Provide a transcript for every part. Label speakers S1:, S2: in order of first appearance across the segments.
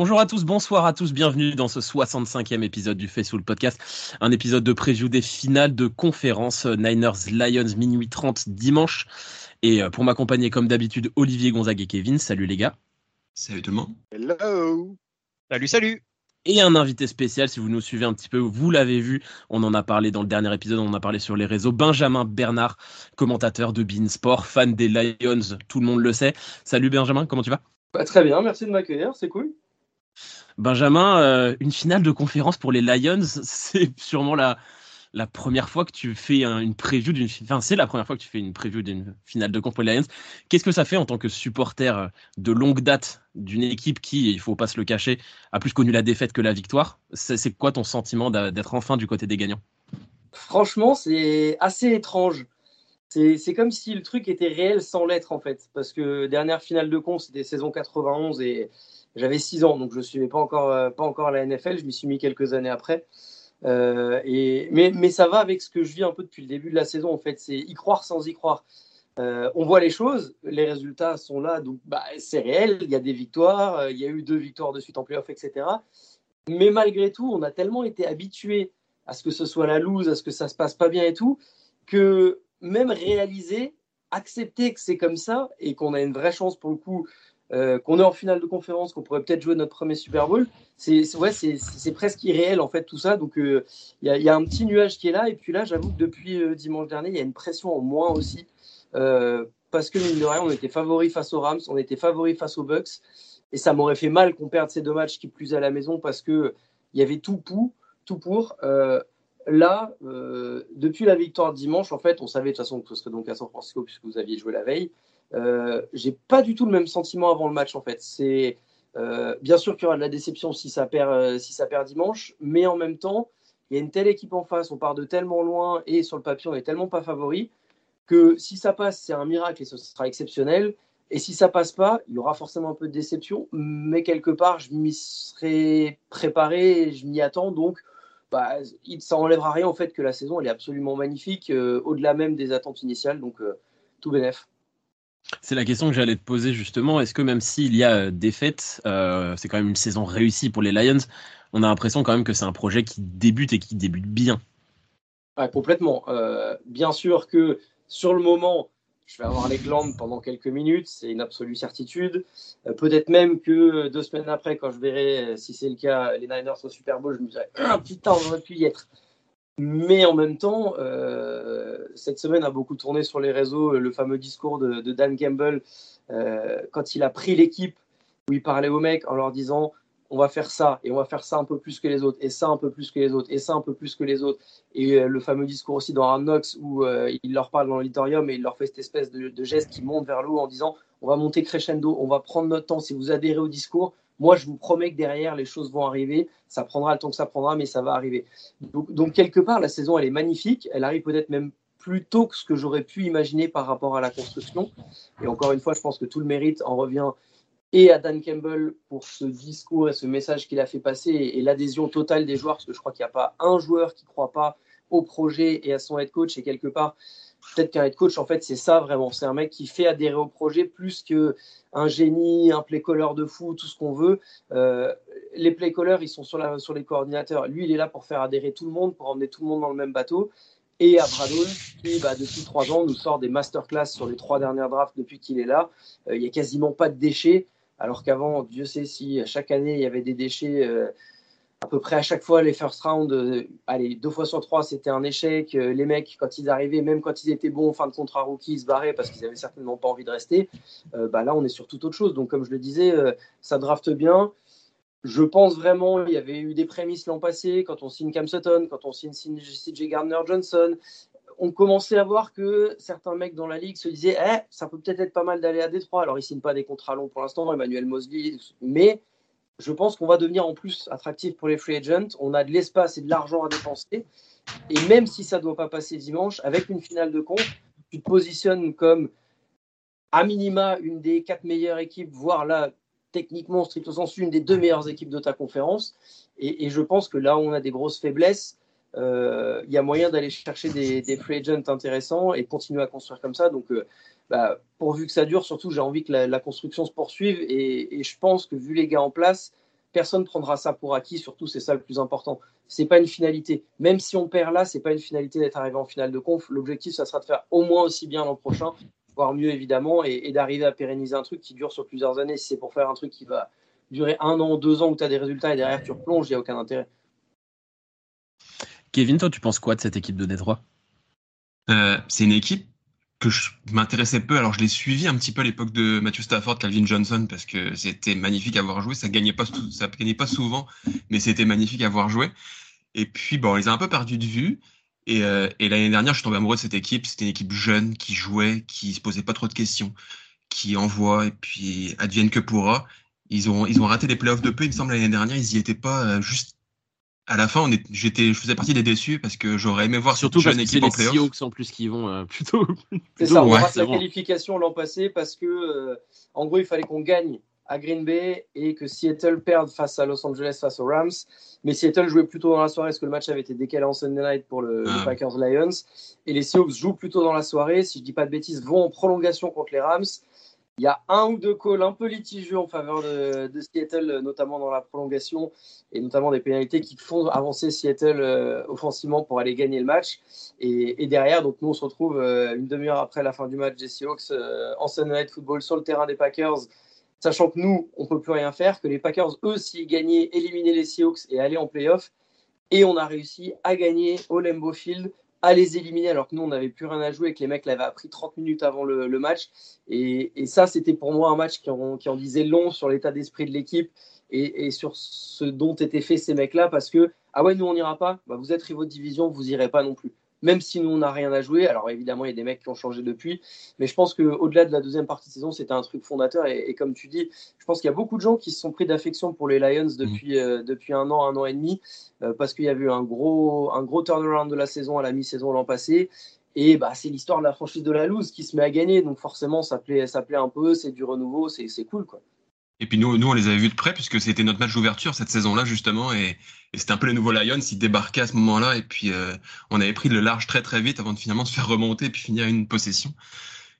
S1: Bonjour à tous, bonsoir à tous, bienvenue dans ce 65e épisode du Facefull Podcast, un épisode de preview des finales de conférence Niners Lions minuit 30 dimanche. Et euh, pour m'accompagner comme d'habitude, Olivier Gonzague et Kevin. Salut les gars.
S2: Salut tout le monde.
S3: Hello.
S4: Salut, salut.
S1: Et un invité spécial, si vous nous suivez un petit peu, vous l'avez vu, on en a parlé dans le dernier épisode, on en a parlé sur les réseaux. Benjamin Bernard, commentateur de Bean Sport, fan des Lions, tout le monde le sait. Salut Benjamin, comment tu vas?
S3: Bah, Très bien, merci de m'accueillir, c'est cool.
S1: Benjamin, euh, une finale de conférence pour les Lions, c'est sûrement la, première fois que tu fais une preview d'une enfin c'est la première fois que tu fais une preview d'une finale de Lions. Qu'est-ce que ça fait en tant que supporter de longue date d'une équipe qui, il faut pas se le cacher, a plus connu la défaite que la victoire? C'est quoi ton sentiment d'être enfin du côté des gagnants?
S3: Franchement, c'est assez étrange. C'est comme si le truc était réel sans l'être en fait, parce que dernière finale de con, c'était saison 91 et j'avais 6 ans, donc je ne suivais pas encore, euh, pas encore la NFL. Je m'y suis mis quelques années après. Euh, et, mais, mais, ça va avec ce que je vis un peu depuis le début de la saison. En fait, c'est y croire sans y croire. Euh, on voit les choses, les résultats sont là, donc bah, c'est réel. Il y a des victoires, il y a eu deux victoires de suite en playoff, etc. Mais malgré tout, on a tellement été habitué à ce que ce soit la loose, à ce que ça se passe pas bien et tout, que même réaliser, accepter que c'est comme ça et qu'on a une vraie chance pour le coup euh, qu'on est en finale de conférence, qu'on pourrait peut-être jouer notre premier Super Bowl, c'est ouais, c'est presque irréel en fait tout ça. Donc euh, il y, a un petit nuage qui est là. Et puis là, j'avoue que depuis euh, dimanche dernier, il y a une pression en moins aussi. parce que mine de rien, on était favori face aux Rams, on était favori face aux Bucks. Et ça m'aurait fait mal qu'on perde ces deux matchs qui plus à la maison parce que il y avait tout pour. Tout pour. là, depuis la victoire dimanche, en fait, on savait de toute façon que ce serait donc à San Francisco puisque vous aviez joué la veille. Euh, j'ai pas du tout le même sentiment avant le match en fait. C'est euh, bien sûr qu'il y aura de la déception si ça perd euh, si ça perd dimanche, mais en même temps, il y a une telle équipe en face, on part de tellement loin et sur le papier on est tellement pas favori que si ça passe c'est un miracle et ce sera exceptionnel. Et si ça passe pas, il y aura forcément un peu de déception, mais quelque part je m'y serai préparé, je m'y attends donc. Bah, ça enlèvera rien au fait que la saison elle est absolument magnifique, au-delà même des attentes initiales, donc tout bénef.
S1: C'est la question que j'allais te poser justement. Est-ce que même s'il y a euh, défaite, euh, c'est quand même une saison réussie pour les Lions, on a l'impression quand même que c'est un projet qui débute et qui débute bien?
S3: complètement. Euh, bien sûr que sur le moment, je vais avoir les glandes pendant quelques minutes, c'est une absolue certitude. Peut-être même que deux semaines après, quand je verrai si c'est le cas, les Niners au Super Bowl, je me dirai ah, putain, on aurait pu y être. Mais en même temps, euh, cette semaine a beaucoup tourné sur les réseaux le fameux discours de, Dan Campbell euh, quand il a pris l'équipe où il parlait aux mecs en leur disant on va faire ça et on va faire ça un peu plus que les autres et ça un peu plus que les autres et ça un peu plus que les autres. Et euh, le fameux discours aussi dans Knocks où il leur parle dans l'auditorium et il leur fait cette espèce de geste qui monte vers le haut en disant on va monter crescendo, on va prendre notre temps si vous adhérez au discours, moi, je vous promets que derrière, les choses vont arriver. Ça prendra le temps que ça prendra, mais ça va arriver. Donc, quelque part, la saison, elle est magnifique. Elle arrive peut-être même plus tôt que ce que j'aurais pu imaginer par rapport à la construction. Et encore une fois, je pense que tout le mérite en revient et à Dan Campbell pour ce discours et ce message qu'il a fait passer et, l'adhésion totale des joueurs, parce que je crois qu'il n'y a pas un joueur qui ne croit pas au projet et à son head coach. Et quelque part, peut-être qu'un head coach, en fait, c'est ça vraiment. C'est un mec qui fait adhérer au projet plus qu'un génie, un play caller de fou, tout ce qu'on veut. Euh, les play callers, ils sont sur, la, sur les coordinateurs. Lui, il est là pour faire adhérer tout le monde, pour emmener tout le monde dans le même bateau. Et à Bradon, qui, bah, depuis trois ans, nous sort des masterclass sur les trois dernières drafts depuis qu'il est là. Euh, il n'y a quasiment pas de déchets. Alors qu'avant, Dieu sait si chaque année il y avait des déchets. Euh, à peu près à chaque fois, les first round, euh, allez, deux fois sur trois, c'était un échec. Euh, les mecs, quand ils arrivaient, même quand ils étaient bons, fin de contrat rookie, ils se barraient parce qu'ils avaient certainement pas envie de rester. Euh, bah là, on est sur toute autre chose. Donc, comme je le disais, ça drafte bien. Je pense vraiment, il y avait eu des prémices l'an passé, quand on signe Cam Sutton, quand on signe CJ Gardner-Johnson. On commençait à voir que certains mecs dans la ligue se disaient eh, ça peut peut-être être pas mal d'aller à Détroit. Alors, ils ne signent pas des contrats longs pour l'instant, Emmanuel Mosley, mais je pense qu'on va devenir en plus attractif pour les free agents. On a de l'espace et de l'argent à dépenser. Et même si ça ne doit pas passer dimanche, avec une finale de compte, tu te positionnes comme à minima une des quatre meilleures équipes, voire là, techniquement, stricto sensu, une des deux meilleures équipes de ta conférence. Et, je pense que là où on a des grosses faiblesses, euh, il y a moyen d'aller chercher des, free agents intéressants et continuer à construire comme ça. Donc, euh, bah, pourvu que ça dure, surtout j'ai envie que la, construction se poursuive et, je pense que vu les gars en place, personne prendra ça pour acquis. Surtout, c'est ça le plus important. C'est pas une finalité. Même si on perd là, c'est pas une finalité d'être arrivé en finale de conf. L'objectif, ça sera de faire au moins aussi bien l'an prochain, voire mieux évidemment, et, d'arriver à pérenniser un truc qui dure sur plusieurs années. Si c'est pour faire un truc qui va durer un an, deux ans où tu as des résultats et derrière tu replonges, il n'y a aucun intérêt.
S1: Kevin, toi, tu penses quoi de cette équipe de Détroit?
S2: Euh, C'est une équipe que je m'intéressais peu. Alors, je l'ai suivi un petit peu à l'époque de Matthew Stafford, Calvin Johnson, parce que c'était magnifique à voir jouer. Ça gagnait pas, ça gagnait pas souvent, mais c'était magnifique à voir jouer. Et puis, bon, on les a un peu perdus de vue. Et, euh, et l'année dernière, je suis tombé amoureux de cette équipe. C'était une équipe jeune qui jouait, qui se posait pas trop de questions, qui envoie et puis advienne que pourra. Ils ont, ils ont raté les playoffs de peu, il me semble, l'année dernière. Ils y étaient pas euh, juste à la fin, on est, j'étais, je faisais partie des déçus parce que j'aurais aimé voir
S1: surtout cette jeune équipe en playoff. Seahawks en plus qui vont euh, plutôt.
S3: C'est ça. On rate la qualification l'an passé parce que, euh, en gros, il fallait qu'on gagne à Green Bay et que Seattle perde face à Los Angeles face aux Rams. Mais Seattle jouait plutôt dans la soirée parce que le match avait été décalé en Sunday night pour le, ah. Packers Lions. Et les Seahawks jouent plutôt dans la soirée. Si je dis pas de bêtises, vont en prolongation contre les Rams. Il y a un ou deux calls un peu litigieux en faveur de, Seattle, notamment dans la prolongation et notamment des pénalités qui font avancer Seattle euh, offensivement pour aller gagner le match. Et, derrière, donc nous on se retrouve euh, une demi-heure après la fin du match des Seahawks euh, en Sunday Night Football sur le terrain des Packers, sachant que nous on peut plus rien faire, que les Packers eux s'ils gagnaient, éliminer les Seahawks et aller en playoff. Et on a réussi à gagner au Lambeau Field à les éliminer alors que nous on n'avait plus rien à jouer et que les mecs l'avaient appris 30 minutes avant le, match. Et, ça c'était pour moi un match qui en, disait long sur l'état d'esprit de l'équipe et, sur ce dont étaient faits ces mecs là parce que ah ouais nous on n'ira pas. Bah, vous êtes rivaux de division vous irez pas non plus même si nous, on n'a rien à jouer. Alors évidemment, il y a des mecs qui ont changé depuis, mais je pense qu'au-delà de la deuxième partie de saison, c'était un truc fondateur. Et, comme tu dis, je pense qu'il y a beaucoup de gens qui se sont pris d'affection pour les Lions depuis, mmh. euh, depuis un an, un an et demi, euh, parce qu'il y a eu un gros, un gros turnaround de la saison à la mi-saison l'an passé. Et bah, c'est l'histoire de la franchise de la loose qui se met à gagner. Donc forcément, ça plaît, ça plaît un peu, c'est du renouveau, c'est cool. quoi.
S2: Et puis nous, nous, on les avait vus de près puisque c'était notre match d'ouverture cette saison-là justement, et, c'était un peu les nouveaux Lions. Ils débarquaient à ce moment-là, et puis euh, on avait pris le large très très vite avant de finalement se faire remonter et puis finir une possession.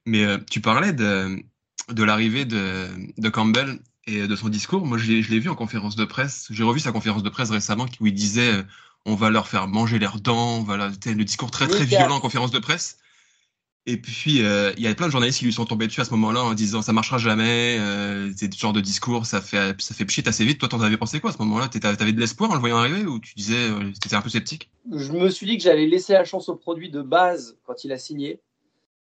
S2: Mais euh, tu parlais de, de l'arrivée de, de Campbell et de son discours. Moi, je l'ai vu en conférence de presse. J'ai revu sa conférence de presse récemment où il disait euh, on va leur faire manger leurs dents. Voilà, le discours très très violent en conférence de presse. Et puis, euh, il y a plein de journalistes qui lui sont tombés dessus à ce moment-là en disant ça marchera jamais, euh, c'est ce genre de discours, ça fait, ça fait pchit assez vite. Toi, t'en avais pensé quoi à ce moment-là? T'avais de l'espoir en le voyant arriver ou tu disais, euh, t'étais un peu sceptique?
S3: Je me suis dit que j'allais laisser la chance au produit de base quand il a signé,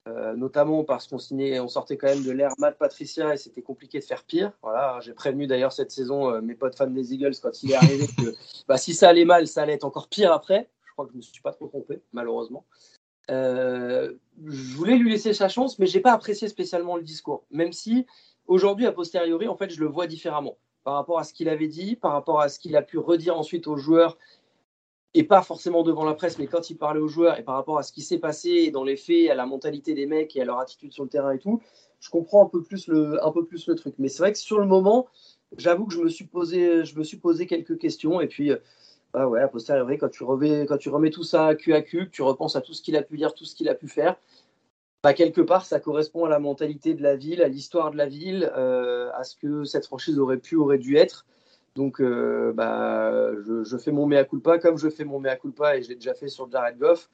S3: euh, notamment parce qu'on signait, on sortait quand même de l'ère Matt Patricia et c'était compliqué de faire pire. Voilà, j'ai prévenu d'ailleurs cette saison mes potes fans des Eagles quand il est arrivé que bah, si ça allait mal, ça allait être encore pire après. Je crois que je me suis pas trop trompé, malheureusement. Euh, je voulais lui laisser sa chance, mais j'ai pas apprécié spécialement le discours. Même si aujourd'hui, a posteriori, en fait, je le vois différemment par rapport à ce qu'il avait dit, par rapport à ce qu'il a pu redire ensuite aux joueurs, et pas forcément devant la presse, mais quand il parlait aux joueurs, et par rapport à ce qui s'est passé dans les faits, à la mentalité des mecs et à leur attitude sur le terrain et tout, je comprends un peu plus le, un peu plus le truc. Mais c'est vrai que sur le moment, j'avoue que je me suis posé, je me suis posé quelques questions, et puis ah ouais, a posteriori, quand tu, remets, quand tu remets tout ça à cul à cul, que tu repenses à tout ce qu'il a pu dire, tout ce qu'il a pu faire, bah, quelque part, ça correspond à la mentalité de la ville, à l'histoire de la ville, euh, à ce que cette franchise aurait pu, aurait dû être. Donc, euh, bah, je, fais mon mea culpa comme je fais mon mea culpa et je l'ai déjà fait sur Jared Goff,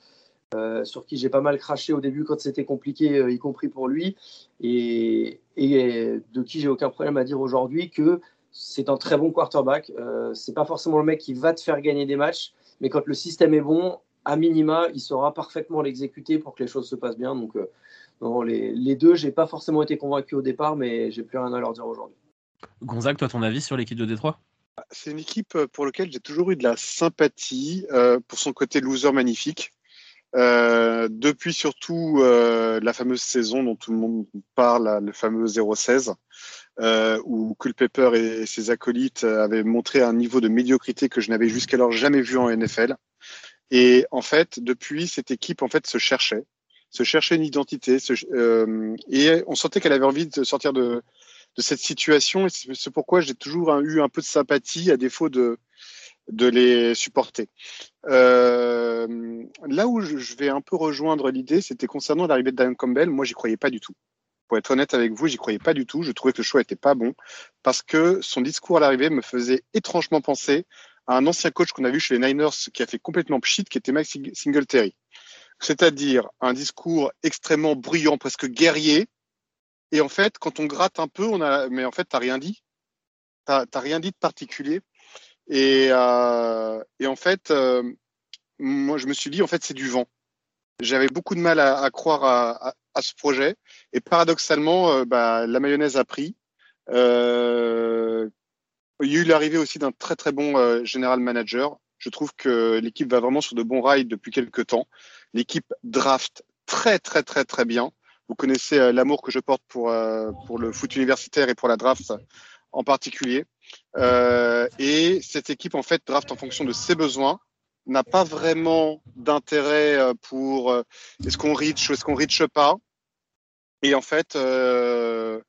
S3: euh, sur qui j'ai pas mal craché au début quand c'était compliqué, y compris pour lui, et, et de qui j'ai aucun problème à dire aujourd'hui que c'est un très bon quarterback. Euh, c'est pas forcément le mec qui va te faire gagner des matchs, mais quand le système est bon, à minima, il saura parfaitement l'exécuter pour que les choses se passent bien. Donc, euh, les, les, deux, j'ai pas forcément été convaincu au départ, mais j'ai plus rien à leur dire aujourd'hui.
S1: Gonzague, toi, ton avis sur l'équipe de Détroit?
S4: C'est une équipe euh, pour laquelle j'ai toujours eu de la sympathie euh, pour son côté loser magnifique. depuis surtout la fameuse saison dont tout le monde parle, le fameux 0-16, euh, où Culpepper et ses acolytes avaient montré un niveau de médiocrité que je n'avais jusqu'alors jamais vu en NFL. Et en fait, depuis, cette équipe en fait se cherchait, se cherchait une identité, euh, et on sentait qu'elle avait envie de sortir de, de cette situation. Et c'est pourquoi j'ai toujours eu un peu de sympathie, à défaut de de les supporter. Euh, là où je vais un peu rejoindre l'idée, c'était concernant l'arrivée de Dan Campbell. Moi, j'y croyais pas du tout. Pour être honnête avec vous, j'y croyais pas du tout. Je trouvais que le choix était pas bon parce que son discours à l'arrivée me faisait étrangement penser à un ancien coach qu'on a vu chez les Niners qui a fait complètement pchit, qui était Mike Singletary. C'est-à-dire un discours extrêmement bruyant, presque guerrier. Et en fait, quand on gratte un peu, on a, mais en fait, t'as rien dit. T'as rien dit de particulier. Et, euh, et en fait, euh, moi, je me suis dit, en fait, c'est du vent. J'avais beaucoup de mal à, à croire à, à, à, ce projet. Et paradoxalement, euh, bah, la mayonnaise a pris. Euh, il y a eu l'arrivée aussi d'un très très bon euh, général manager. Je trouve que l'équipe va vraiment sur de bons rails depuis quelques temps. L'équipe draft très très très très bien. Vous connaissez euh, l'amour que je porte pour euh, pour le foot universitaire et pour la draft en particulier. Et cette équipe en fait draft en fonction de ses besoins n'a pas vraiment d'intérêt pour est-ce qu'on reach ou est-ce qu'on reach pas. Et en fait, euh,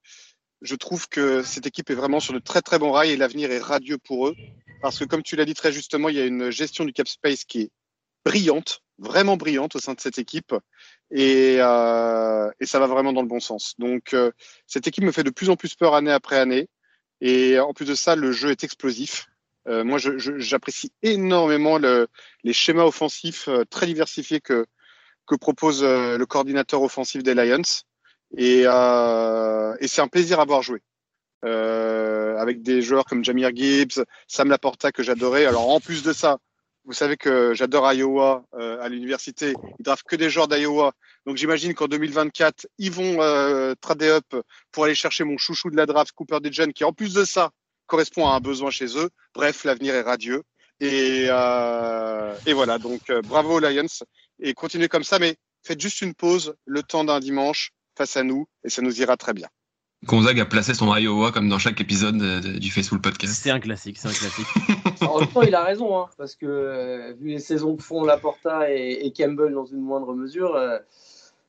S4: je trouve que cette équipe est vraiment sur de très très bons rails et l'avenir est radieux pour eux. Parce que comme tu l'as dit très justement, il y a une gestion du cap space qui est brillante, vraiment brillante au sein de cette équipe. Et, euh, et ça va vraiment dans le bon sens. Donc euh, cette équipe me fait de plus en plus peur année après année. Et en plus de ça, le jeu est explosif. Euh, moi, j'apprécie énormément le, les schémas offensifs euh, très diversifiés que, que propose euh, le coordinateur offensif des Lions. Et, euh, et c'est un plaisir à voir jouer. avec des joueurs comme Jamir Gibbs, Sam Laporta que j'adorais. Alors en plus de ça, vous savez que j'adore Iowa à l'université. Ils draftent que des joueurs d'Iowa. Donc j'imagine qu'en 2024, ils vont euh, trader up pour aller chercher mon chouchou de la draft, Cooper DeJean, qui en plus de ça correspond à un besoin chez eux. Bref, l'avenir est radieux. Et, euh, et voilà, donc euh, bravo Lions. Et continuez comme ça, mais faites juste une pause, le temps d'un dimanche face à nous, et ça nous ira très bien.
S2: Gonzague a placé son Iowa comme dans chaque épisode de, de, du Facebook Podcast.
S1: C'est un classique, c'est un classique.
S3: en même temps, il a raison, hein, parce que euh, vu les saisons que font Laporta et, et Campbell dans une moindre mesure, euh,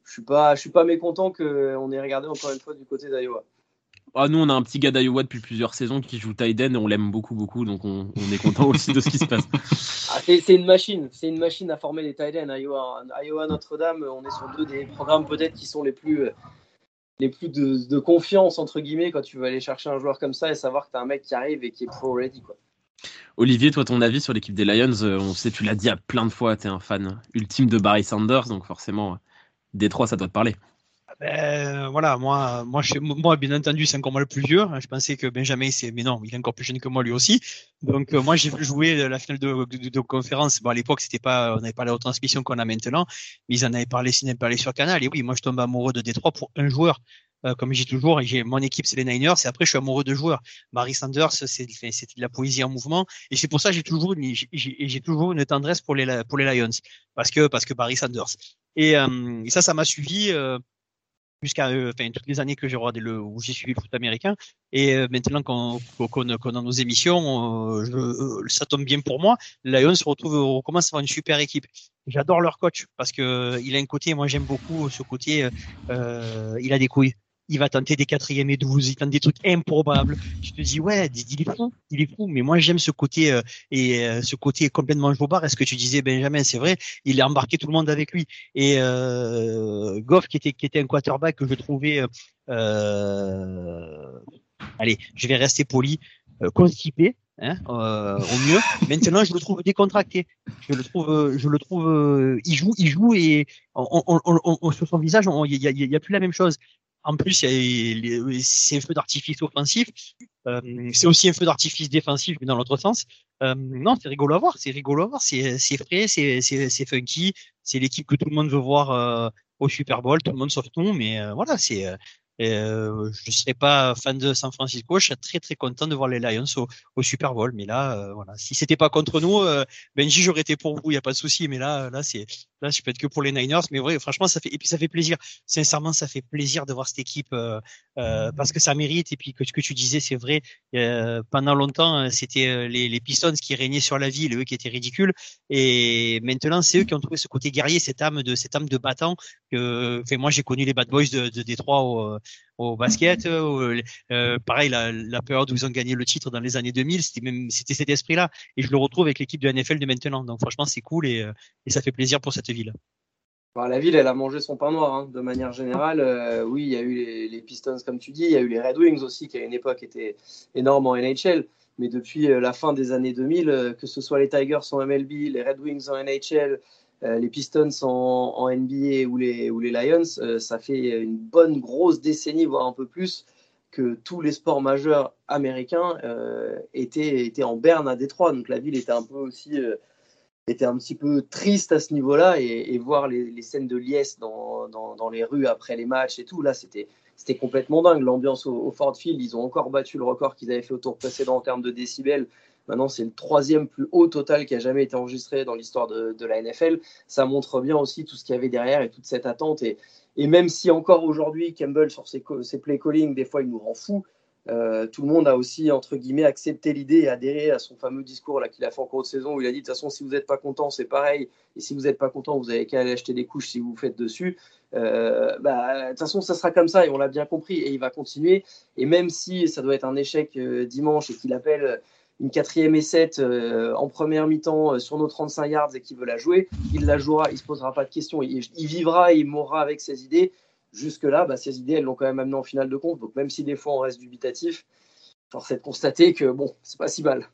S3: je suis pas, je suis pas mécontent qu'on ait regardé encore une fois du côté d'Iowa.
S1: Ah, nous, on a un petit gars d'Iowa depuis plusieurs saisons qui joue Tiden et on l'aime beaucoup, beaucoup, donc on, on est content aussi de ce qui se passe.
S3: Ah, c'est une machine, c'est une machine à former les Tiden. Iowa, Iowa Notre-Dame, on est sur deux des programmes peut-être qui sont les plus, les plus de, de, confiance entre guillemets quand tu veux aller chercher un joueur comme ça et savoir que tu as un mec qui arrive et qui est pro ready quoi.
S1: Olivier, toi, ton avis sur l'équipe des Lions, on sait, tu l'as dit à plein de fois, tu es un fan ultime de Barry Sanders, donc forcément, Détroit, ça doit te parler.
S5: Ben, voilà, moi, moi, je, moi, bien entendu, c'est encore moi le plus vieux. Je pensais que Benjamin, c'est, mais non, il est encore plus jeune que moi lui aussi. Donc, euh, moi, j'ai vu jouer la finale de, de, de conférence. Bon, à l'époque, c'était pas, on n'avait pas la retransmission qu'on a maintenant, mais ils en avaient parlé, s'ils parlé sur Canal. Et oui, moi, je tombe amoureux de Détroit pour un joueur. Euh, comme dis toujours, j'ai mon équipe, c'est les Niners, et après, je suis amoureux de joueurs. Barry Sanders, c'est, de la poésie en mouvement, et c'est pour ça j'ai toujours, j'ai, j'ai toujours une tendresse pour les, pour les Lions, parce que, parce que Barry Sanders. Et, euh, ça, ça m'a suivi. Euh, jusqu'à euh, enfin toutes les années que j'ai regardé le où j'ai suivi le foot américain. Et euh, maintenant qu'on qu'on qu a nos émissions euh, ça tombe bien pour moi. Lions se retrouve recommence à avoir une super équipe. J'adore leur coach parce que il a un côté moi j'aime beaucoup ce côté il a des couilles il va tenter des quatrièmes et douze, il tente des trucs improbables. Je te dis ouais, il est fou, il est fou. Mais moi j'aime ce côté euh, et euh, ce côté complètement jobard. Est-ce que tu disais Benjamin, c'est vrai, il a embarqué tout le monde avec lui. Et euh, Goff qui était qui était un quarterback que je trouvais, euh, allez, je vais rester poli, euh, constipé. Hein, euh, au mieux. Maintenant, je le trouve décontracté. Je le trouve, je le trouve, il joue, il joue et on, on, on, sur son visage, il y a, y a plus la même chose. En plus, c'est un feu d'artifice offensif. Euh, c'est aussi un feu d'artifice défensif, mais dans l'autre sens. Euh, non, c'est rigolo à voir. C'est rigolo à voir. C'est frais, c'est funky. C'est l'équipe que tout le monde veut voir euh, au Super Bowl. Tout le monde sauf nous, mais euh, voilà, c'est euh, je ne serais pas fan de San Francisco. Je serais très très content de voir les Lions au, Super Bowl. Mais là, euh, voilà, si c'était pas contre nous, euh, Benji, j'aurais été pour vous. Il y a pas de souci. Mais là, là, c'est là, je peux être que pour les Niners. Mais vrai, franchement, ça fait et puis ça fait plaisir. Sincèrement, ça fait plaisir de voir cette équipe euh, euh parce que ça mérite. Et puis que ce que tu disais, c'est vrai. Pendant longtemps, c'était les, les Pistons qui régnaient sur la ville, eux qui étaient ridicules. Et maintenant, c'est eux qui ont trouvé ce côté guerrier, cette âme de cette âme de battant. Que, moi, j'ai connu les Bad Boys de, de Détroit au au basket. Euh, euh, pareil, la, la, période où ils ont gagné le titre dans les années 2000, c'était cet esprit-là. Et je le retrouve avec l'équipe de NFL de maintenant. Donc franchement, c'est cool et, euh, ça fait plaisir pour cette ville.
S3: la ville, elle a mangé son pain noir, hein, de manière générale. Euh, oui, il y a eu les, Pistons, comme tu dis, il y a eu les Red Wings aussi, qui à une époque étaient énormes en NHL. Mais depuis euh, la fin des années 2000, euh, que ce soit les Tigers en MLB, les Red Wings en NHL, les Pistons en, NBA ou les, Lions, ça fait une bonne grosse décennie, voire un peu plus, que tous les sports majeurs américains étaient, étaient en berne à Détroit. Donc la ville était un peu aussi était un petit peu triste à ce niveau-là et, voir les, scènes de liesse dans, dans, les rues après les matchs et tout, là, c'était complètement dingue. L'ambiance au, Ford Field, ils ont encore battu le record qu'ils avaient fait au tour précédent en termes de décibels. Maintenant, c'est le troisième plus haut total qui a jamais été enregistré dans l'histoire de, la NFL. Ça montre bien aussi tout ce qu'il y avait derrière et toute cette attente. Et, même si encore aujourd'hui, Campbell, sur ses, ses play calling, des fois, il nous rend fou, euh, tout le monde a aussi, entre guillemets, accepté l'idée et adhéré à son fameux discours qu'il a fait en cours de saison où il a dit de toute façon, si vous n'êtes pas content, c'est pareil. Et si vous n'êtes pas content, vous avez qu'à aller acheter des couches si vous vous faites dessus. Euh, bah, de toute façon, ça sera comme ça et on l'a bien compris et il va continuer. Et même si ça doit être un échec euh, dimanche et qu'il appelle une quatrième et 7 en première mi-temps sur nos 35 yards et qu'il veut la jouer, il la jouera, il se posera pas de questions. Il, il vivra et il mourra avec ses idées jusque-là, bah, ces idées, elles l'ont quand même amené en finale de compte. Donc même si des fois on reste dubitatif, force est de constater que bon, c'est pas si mal.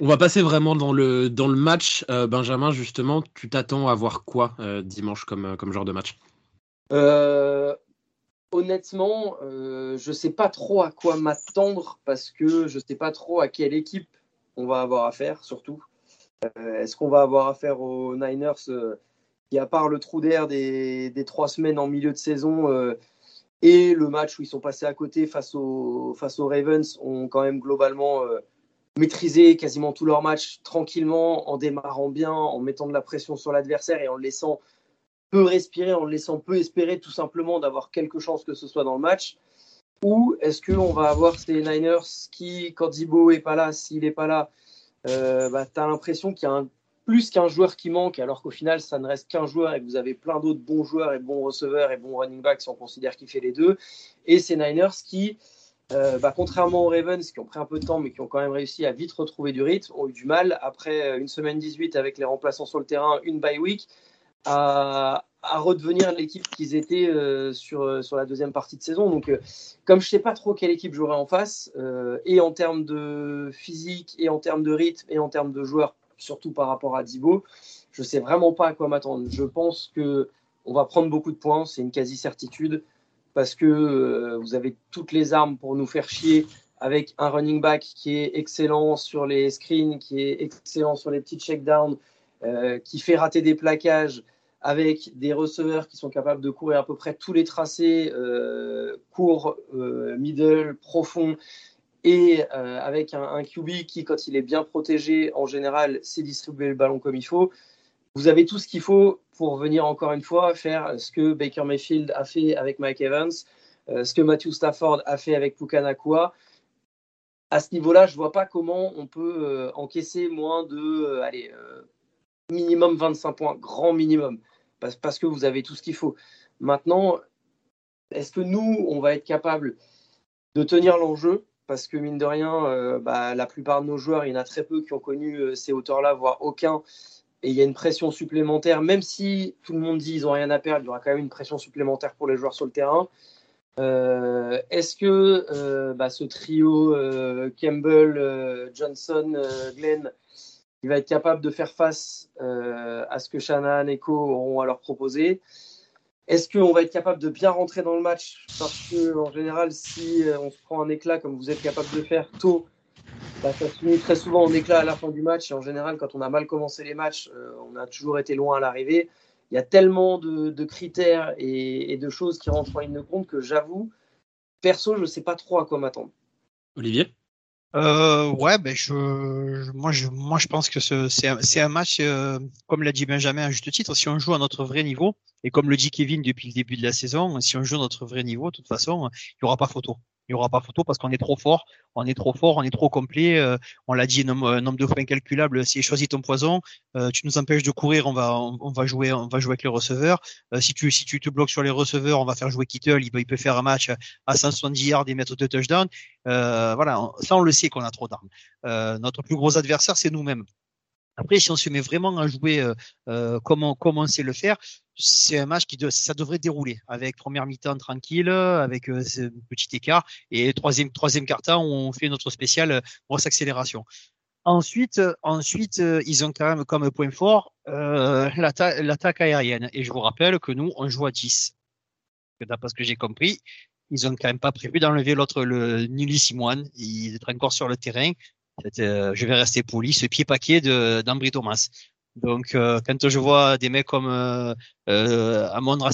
S1: On va passer vraiment dans le, dans le match. Euh, Benjamin, justement, tu t'attends à voir quoi euh, dimanche comme, euh, comme genre de match?
S3: Honnêtement, je ne sais pas trop à quoi m'attendre parce que je ne sais pas trop à quelle équipe on va avoir affaire, surtout. Est-ce qu'on va avoir affaire aux Niners qui, à part le trou d'air des, trois semaines en milieu de saison euh, et le match où ils sont passés à côté face, aux, Ravens, ont quand même globalement euh, maîtrisé quasiment tous leurs matchs tranquillement, en démarrant bien, en mettant de la pression sur l'adversaire et en laissant respirer, en le laissant peu espérer tout simplement d'avoir quelque chance que ce soit dans le match Ou est-ce qu'on va avoir ces Niners qui, quand Zibo est pas là, s'il n'est pas là, euh, bah, tu as l'impression qu'il y a plus qu'un joueur qui manque, alors qu'au final, ça ne reste qu'un joueur et que vous avez plein d'autres bons joueurs et bons receveurs et bons running backs si on considère qu'il fait les deux. Et ces Niners qui, euh, bah, contrairement aux Ravens qui ont pris un peu de temps mais qui ont quand même réussi à vite retrouver du rythme, ont eu du mal après euh, une semaine 18 avec les remplaçants sur le terrain, une bye week, à, redevenir l'équipe qu'ils étaient euh, sur, sur la deuxième partie de saison. Donc, comme je ne sais pas trop quelle équipe j'aurai en face, et en termes de physique, et en termes de rythme, et en termes de joueurs surtout par rapport à Dibo. Je ne sais vraiment pas à quoi m'attendre. Je pense que on va prendre beaucoup de points, c'est une quasi-certitude, parce que euh, vous avez toutes les armes pour nous faire chier avec un running back qui est excellent sur les screens, qui est excellent sur les petits checkdowns, euh, qui fait rater des plaquages, avec des receveurs qui sont capables de courir à peu près tous les tracés, euh, court, euh, middle, profond, et euh, avec un, un, QB qui, quand il est bien protégé, en général, sait distribuer le ballon comme il faut. Vous avez tout ce qu'il faut pour venir encore une fois faire ce que Baker Mayfield a fait avec Mike Evans, ce que Matthew Stafford a fait avec Pukanakua. À ce niveau-là, je ne vois pas comment on peut encaisser moins de, minimum 25 points, grand minimum, parce, que vous avez tout ce qu'il faut. Maintenant, est-ce que nous, on va être capable de tenir l'enjeu? Parce que mine de rien, euh, bah, la plupart de nos joueurs, il y en a très peu qui ont connu euh, ces hauteurs-là, voire aucun. Et il y a une pression supplémentaire, même si tout le monde dit qu'ils n'ont rien à perdre, il y aura quand même une pression supplémentaire pour les joueurs sur le terrain. Euh, est-ce que bah, ce trio Campbell, Johnson, Glenn, il va être capable de faire face à ce que Shanahan et Co auront à leur proposer est-ce qu'on va être capable de bien rentrer dans le match? Parce que en général, si euh, on se prend un éclat comme vous êtes capable de faire tôt, bah, ça se finit très souvent en éclat à la fin du match. Et en général, quand on a mal commencé les matchs, euh, on a toujours été loin à l'arrivée. Il y a tellement de, critères et, de choses qui rentrent en ligne de compte que j'avoue, perso, je ne sais pas trop à quoi m'attendre.
S1: Olivier?
S5: Euh, ouais, ben je, moi je, moi je pense que c'est un, un, match, euh, comme l'a dit Benjamin à juste titre, si on joue à notre vrai niveau, et comme le dit Kevin depuis le début de la saison, si on joue à notre vrai niveau, de toute façon, il n'y aura pas photo il n'y aura pas photo parce qu'on est trop fort, on est trop fort, on est trop complet. Euh, on l'a dit un nombre, de fois incalculable. Si choisis ton poison, euh, tu nous empêches de courir, on va, on, va jouer, on va jouer avec les receveurs. Euh, si tu, si tu te bloques sur les receveurs, on va faire jouer Kittle. Il peut, il peut faire un match à 170 yards et mettre deux touchdowns. voilà, ça on le sait qu'on a trop d'armes. notre plus gros adversaire, c'est nous-mêmes. Après, si on se met vraiment à jouer euh, euh comme, on, sait le faire, c'est un match qui ça devrait dérouler avec première mi-temps tranquille, avec euh, ce petit écart, et troisième troisième quart-temps on fait notre spécial grosse accélération. Ensuite, ensuite, ils ont quand même comme point fort euh, l'attaque aérienne. Et je vous rappelle que nous, on joue à 10. D'après ce que j'ai compris, ils ont quand même pas prévu d'enlever l'autre, le Nili Simoine. Il est encore sur le terrain. Euh, je vais rester poli, ce pied paquet d'Ambry Thomas. Donc, euh, quand je vois des mecs comme euh, euh Amondra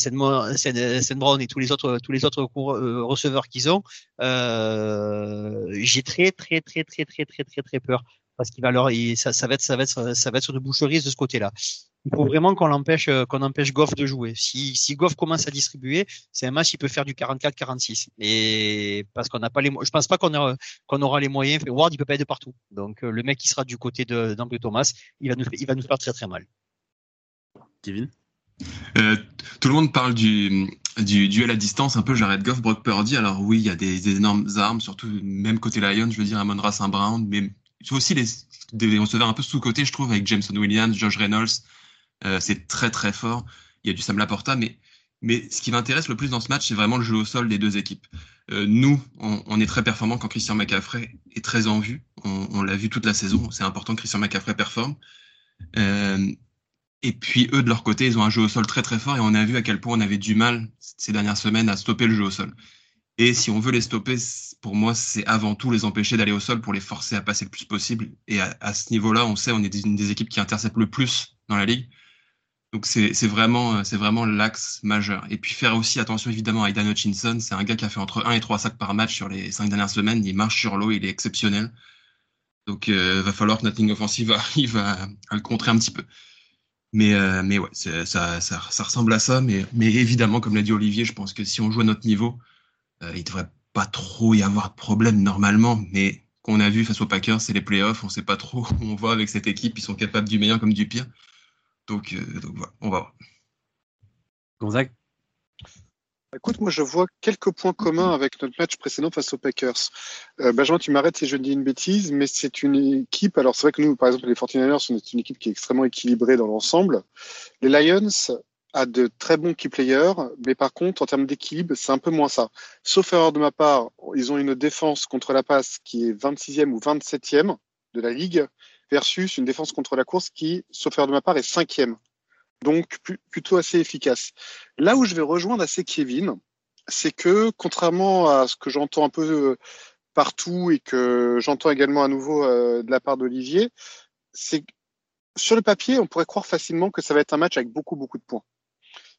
S5: Brown et tous les autres, tous les autres receveurs qu'ils ont, j'ai très, très, très, très, très, très, très, très peur parce qu'il va leur, ça, ça va être, ça va être, ça va être sur de boucheries de ce côté-là. Il faut vraiment qu'on l'empêche, qu'on empêche Goff de jouer. Si, si Goff commence à distribuer, c'est un match, il peut faire du 44-46. Et parce qu'on n'a pas les, je pense pas qu'on aura, qu'on aura les moyens. Ward, il peut pas être de partout. Donc, euh, le mec qui sera du côté de, d'André Thomas, il va nous, il va nous faire très très mal.
S1: Kevin?
S2: Euh, tout le monde parle du, du duel à distance, un peu Jared Goff, Brock Purdy. Alors oui, il y a des, des énormes armes, surtout même côté Lions, je veux dire Amon Saint Brown, mais il faut aussi les, des receveurs un peu sous-côté, je trouve, avec Jameson Williams, Josh Reynolds. Euh, c'est très très fort. Il y a du Sam Laporta, mais, mais ce qui m'intéresse le plus dans ce match, c'est vraiment le jeu au sol des deux équipes. Euh, nous, on, on, est très performant quand Christian McCaffrey est très en vue. On, on l'a vu toute la saison. C'est important que Christian McCaffrey performe. Euh, et puis eux, de leur côté, ils ont un jeu au sol très très fort et on a vu à quel point on avait du mal ces dernières semaines à stopper le jeu au sol. Et si on veut les stopper, pour moi, c'est avant tout les empêcher d'aller au sol pour les forcer à passer le plus possible. Et à, à ce niveau-là, on sait, on est une des équipes qui interceptent le plus dans la ligue. Donc c'est vraiment, c'est vraiment l'axe majeur. Et puis faire aussi attention évidemment à Aidan Hutchinson. C'est un gars qui a fait entre 1 et 3 sacs par match sur les 5 dernières semaines. Il marche sur l'eau, il est exceptionnel. Donc euh, va falloir que notre ligne offensive arrive à, le contrer un petit peu. Mais, euh, mais ouais, ça, ça, ça, ressemble à ça. Mais, mais évidemment, comme l'a dit Olivier, je pense que si on joue à notre niveau, euh, il devrait pas trop y avoir de problème normalement, mais qu'on a vu face aux Packers, c'est les playoffs, on sait pas trop où on va avec cette équipe, ils sont capables du meilleur comme du pire. Donc, euh, donc voilà, on va voir.
S1: Gonzague
S4: Écoute, moi je vois quelques points communs avec notre match précédent face aux Packers. Euh, Benjamin, tu m'arrêtes si je dis une bêtise, mais c'est une équipe. Alors c'est vrai que nous, par exemple, les 49ers, on est une équipe qui est extrêmement équilibrée dans l'ensemble. Les Lions, a de très bons key players, mais par contre, en termes d'équilibre, c'est un peu moins ça. Sauf erreur de ma part, ils ont une défense contre la passe qui est 26e ou 27e de la ligue, versus une défense contre la course qui, sauf erreur de ma part, est 5e. Donc, plutôt assez efficace. Là où je vais rejoindre assez Kevin, c'est que, contrairement à ce que j'entends un peu euh, partout et que j'entends également à nouveau euh, de la part d'Olivier, c'est sur le papier, on pourrait croire facilement que ça va être un match avec beaucoup, beaucoup de points.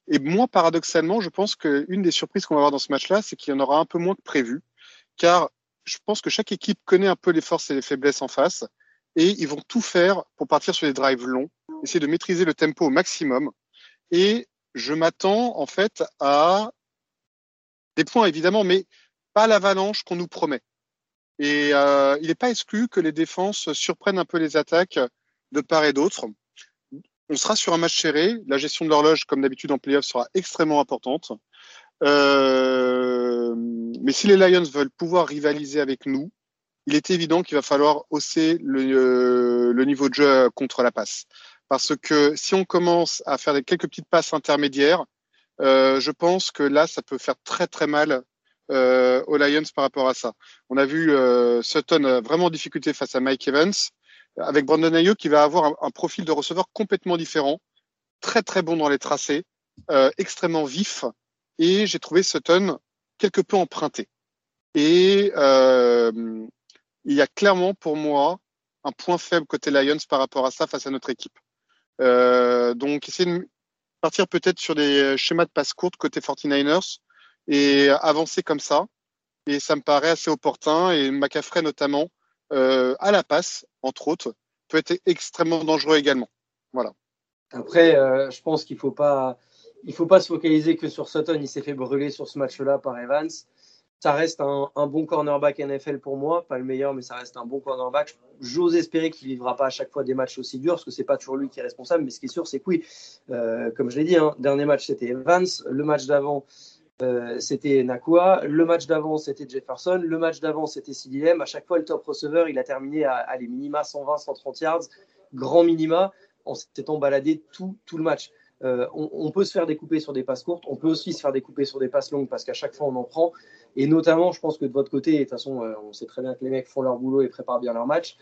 S4: Et moi, paradoxalement, je pense qu'une des surprises qu'on va avoir dans ce match-là, c'est qu'il y en aura un peu moins que prévu, car je pense que chaque équipe connaît un peu les forces et les faiblesses en face, et ils vont tout faire pour partir sur des drives longs, essayer de maîtriser le tempo au maximum. Et je m'attends en fait à des points évidemment, mais pas l'avalanche qu'on nous promet. Et euh, il n'est pas exclu que les défenses surprennent un peu les attaques de part et d'autre on sera sur un match serré. La gestion de l'horloge, comme d'habitude en playoff, sera extrêmement importante. Euh, mais si les Lions veulent pouvoir rivaliser avec nous, il est évident qu'il va falloir hausser le, euh, le, niveau de jeu contre la passe. Parce que si on commence à faire quelques petites passes intermédiaires, euh, je pense que là, ça peut faire très très mal euh, aux Lions par rapport à ça. On a vu euh, Sutton vraiment en difficulté face à Mike Evans avec Brandon Ayuk qui va avoir un, profil de receveur complètement différent, très très bon dans les tracés, euh, extrêmement vif, et j'ai trouvé Sutton quelque peu emprunté. Et euh, il y a clairement pour moi un point faible côté Lions par rapport à ça face à notre équipe. Euh, donc essayer de partir peut-être sur des schémas de passe courte côté 49ers et avancer comme ça. Et ça me paraît assez opportun. Et McCaffrey notamment euh, à la passe, entre autres, peut être extrêmement dangereux également. Voilà.
S3: Après, euh, je pense qu'il ne faut faut pas se focaliser que sur Sutton. Il s'est fait brûler sur ce match-là par Evans. Ça reste un, bon cornerback NFL pour moi, pas le meilleur, mais ça reste un bon cornerback. J'ose espérer qu'il vivra pas à chaque fois des matchs aussi durs, parce que c'est pas toujours lui qui est responsable. Mais ce qui est sûr, c'est que oui, euh, comme je l'ai dit, hein, dernier match c'était Evans, le match d'avant euh, c'était Nakua. Le match d'avant, c'était Jefferson. Le match d'avant, c'était CDM. À chaque fois, le top receiver, il a terminé à, les minima 120, 130 yards. grand minima en s'étant baladé tout, tout le match. Euh, on, peut se faire découper sur des passes courtes, on peut aussi se faire découper sur des passes longues parce qu'à chaque fois on en prend. Et notamment, je pense que de votre côté, de toute façon, euh, on sait très bien que les mecs font leur boulot et préparent bien leur match.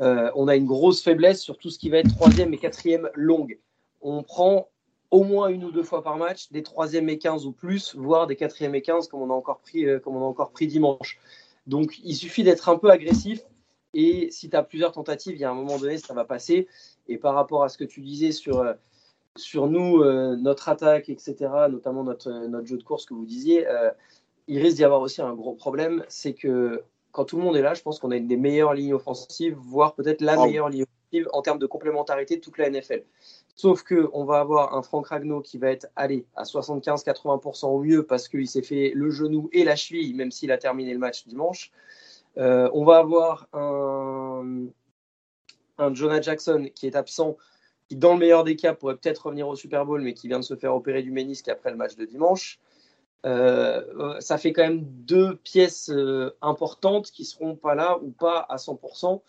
S3: Euh, on a une grosse faiblesse sur tout ce qui va être troisième et quatrième longue. On prend au moins une ou deux fois par match des troisième et 15 ou plus, voire des quatrième et 15 comme on a encore pris, comme on a encore pris dimanche. Donc il suffit d'être un peu agressif et si tu as plusieurs tentatives, il y a un moment donné, ça va passer. Et par rapport à ce que tu disais sur sur nous, euh, notre attaque, etc., notamment notre, notre jeu de course que vous disiez, euh, il risque d'y avoir aussi un gros problème, c'est que quand tout le monde est là, je pense qu'on a une des meilleures lignes offensives, voire peut-être la oh. meilleure ligne offensive en termes de complémentarité de toute la NFL. Sauf qu'on va avoir un Franck Ragno qui va être allé à 75-80% au mieux parce qu'il s'est fait le genou et la cheville, même s'il a terminé le match dimanche. Euh, on va avoir un, un Jonah Jackson qui est absent qui, dans le meilleur des cas, pourrait peut-être revenir au Super Bowl, mais qui vient de se faire opérer du ménisque après le match de dimanche. Euh, euh, ça fait quand même deux pièces euh, importantes qui seront pas là ou pas à 100%.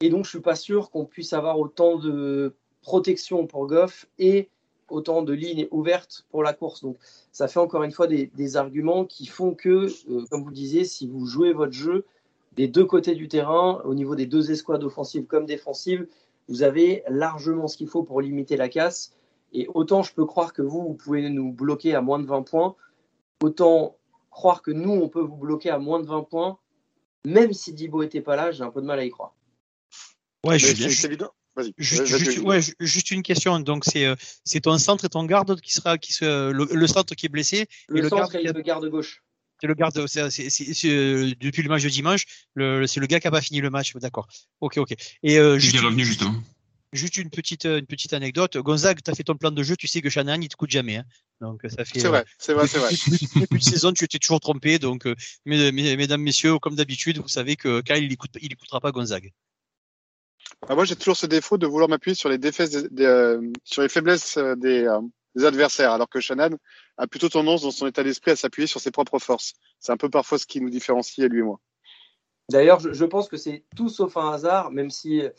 S3: Et donc, je suis pas sûr qu'on puisse avoir autant de protection pour Goff et autant de lignes ouvertes pour la course. Donc, ça fait encore une fois des, arguments qui font que, comme vous disiez, si vous jouez votre jeu des deux côtés du terrain, au niveau des deux escouades offensives comme défensives, vous avez largement ce qu'il faut pour limiter la casse. Et autant je peux croire que vous, vous pouvez nous bloquer à moins de 20 points, autant croire que nous, on peut vous bloquer à moins de 20 points, même si Dibo n'était pas là, j'ai un peu de mal à y croire.
S5: Ouais, je, suis évident. Juste, ouais, juste, une question. Donc, c'est euh, ton centre et ton garde qui sera qui se, le, centre qui est blessé.
S3: Le, et le centre et le garde gauche.
S5: C'est le garde, c'est, euh, depuis le match de dimanche, c'est le gars qui a pas fini le match, d'accord. Ok, ok.
S2: Et euh, juste, revenu justement.
S5: Juste une petite, euh, une petite anecdote. Gonzague, tu as fait ton plan de jeu, tu sais que Shannon, il te coûte jamais. Hein. Donc ça fait.
S4: C'est vrai, c'est vrai, c'est vrai.
S5: Depuis de saison, tu étais toujours trompé. Donc, mesdames, messieurs, comme d'habitude, vous savez que Kyle, il écoute, il écoutera pas Gonzague.
S4: Ah, moi, j'ai toujours ce défaut de vouloir m'appuyer sur les sur les faiblesses des, des adversaires, alors que Shannon a plutôt tendance dans son état d'esprit à s'appuyer sur ses propres forces. C'est un peu parfois ce qui nous différencie, lui et moi.
S3: D'ailleurs, je, pense que c'est tout sauf un hasard, même si euh,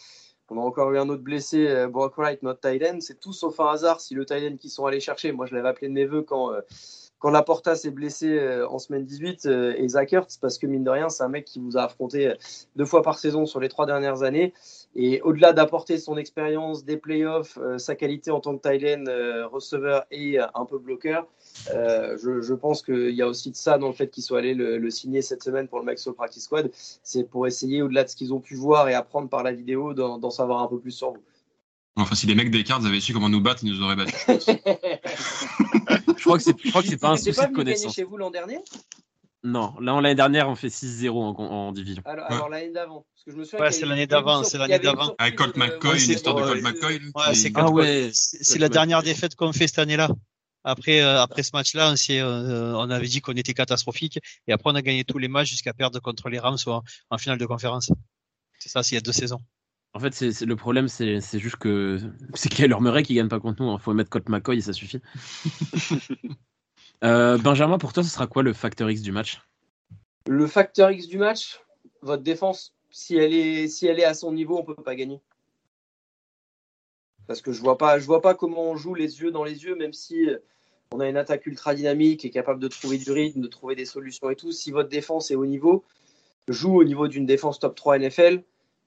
S3: on a encore eu un autre blessé, euh, Brock Wright, notre Thailand, c'est tout sauf un hasard si le Thailand qu'ils sont allés chercher, moi je l'avais appelé de mes voeux quand, euh, quand Laporta s'est blessé en semaine 18 et Zach Ertz, parce que mine de rien, c'est un mec qui vous a affronté deux fois par saison sur les trois dernières années. Et au-delà d'apporter son expérience des playoffs, sa qualité en tant que Thailand receveur et un peu bloqueur, euh, je, pense qu'il y a aussi de ça dans le fait qu'ils soient allés le, signer cette semaine pour le Maxo Practice Squad. C'est pour essayer, au-delà de ce qu'ils ont pu voir et apprendre par la vidéo, d'en savoir un peu plus sur vous.
S2: Enfin, si les mecs des cartes avaient su comment nous battre, ils nous auraient battus.
S1: je crois que c'est, pas un souci de connaissance.
S3: chez vous l'an dernier?
S1: Non, là l'année dernière on fait 6-0 en, division.
S3: Alors, l'année d'avant, parce
S5: que je me souviens. Ouais, c'est l'année d'avant, c'est l'année d'avant.
S2: Avec Colt McCoy, l'histoire de Colt McCoy.
S5: Ouais, c'est la dernière défaite qu'on fait cette année-là. Après, euh, après ce match-là, on, euh, on avait dit qu'on était catastrophique. Et après, on a gagné tous les matchs jusqu'à perdre contre les Rams en, en finale de conférence. C'est ça, c'est il y a deux saisons.
S1: En fait, c'est, le problème, c'est, juste que c'est Kyler Murray qui gagne pas contre nous. Il hein. faut mettre Colt McCoy et ça suffit. Euh, Benjamin, pour toi, ce sera quoi le facteur X du match?
S3: Le facteur X du match, votre défense, si elle est, si elle est à son niveau, on peut pas gagner parce que je vois pas, je vois pas comment on joue les yeux dans les yeux, même si on a une attaque ultra dynamique et capable de trouver du rythme, de trouver des solutions et tout. Si votre défense est au niveau, joue au niveau d'une défense top 3 NFL,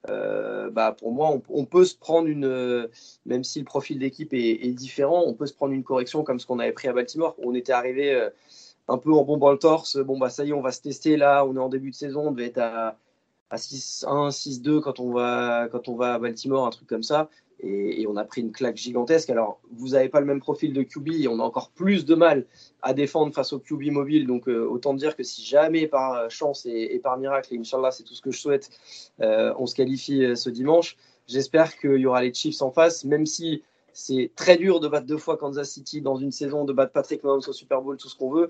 S3: euh, bah pour moi, on, peut se prendre une, même si le profil d'équipe est, différent, on peut se prendre une correction comme ce qu'on avait pris à Baltimore. On était arrivé euh, un peu en bombant le torse. Bon, bah ça y est, on va se tester là. On est en début de saison, on devait être à, à 6-1, 6-2 quand on va quand on va à Baltimore, un truc comme ça et, on a pris une claque gigantesque. Alors, vous n'avez pas le même profil de QB on a encore plus de mal à défendre face au QB mobile. Donc, euh, autant dire que si jamais par chance et, par miracle, et Inch'Allah, c'est tout ce que je souhaite, euh, on se qualifie euh, ce dimanche, j'espère qu'il y aura les Chiefs en face, même si c'est très dur de battre deux fois Kansas City dans une saison, de battre Patrick Mahomes au Super Bowl, tout ce qu'on veut.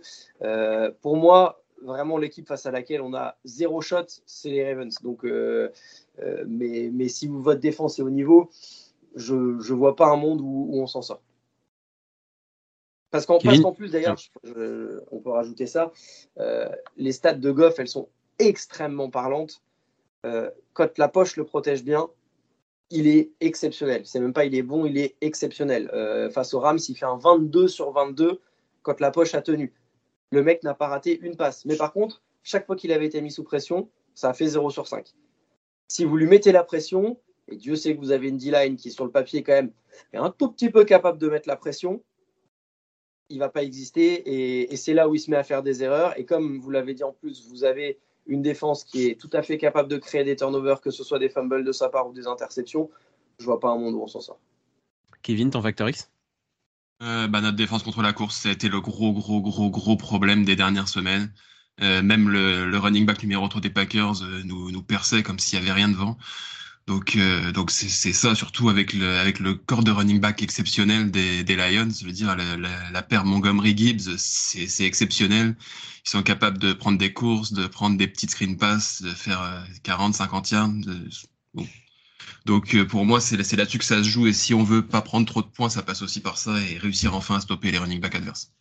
S3: pour moi, vraiment, l'équipe face à laquelle on a zéro shot, c'est les Ravens. Donc, mais, mais si votre défense est au niveau, je ne vois pas un monde où, on s'en sort. Parce qu'en plus, d'ailleurs, on peut rajouter ça, euh, les stats de Goff, elles sont extrêmement parlantes. Euh, quand la poche le protège bien, il est exceptionnel. C'est même pas il est bon, il est exceptionnel. Euh, face aux Rams, il fait un 22 sur 22 quand la poche a tenu. Le mec n'a pas raté une passe. Mais par contre, chaque fois qu'il avait été mis sous pression, ça a fait 0 sur 5. Si vous lui mettez la pression, et Dieu sait que vous avez une D-line qui, sur le papier, quand même, est un tout petit peu capable de mettre la pression, il va pas exister. Et, et c'est là où il se met à faire des erreurs. Et comme vous l'avez dit en plus, vous avez une défense qui est tout à fait capable de créer des turnovers, que ce soit des fumbles de sa part ou des interceptions. Je vois pas un monde où on s'en sort.
S1: Kevin, ton facteur X?
S2: Euh, bah, Notre défense contre la course, ça a été le gros, gros, gros, gros problème des dernières semaines. Euh, même le, le, running back numéro 3 des Packers euh, nous, nous perçait comme s'il n'y avait rien devant. Donc, euh, donc c'est, ça surtout avec le, avec le corps de running back exceptionnel des, des Lions. Je veux dire, la, la, la paire Montgomery-Gibbs, c'est, c'est exceptionnel. Ils sont capables de prendre des courses, de prendre des petites screen pass, de faire 40, 50 yards. Bon. Donc euh, pour moi, c'est, c'est là-dessus que ça se joue. Et si on veut pas prendre trop de points, ça passe aussi par ça et réussir enfin à stopper les running back adverses.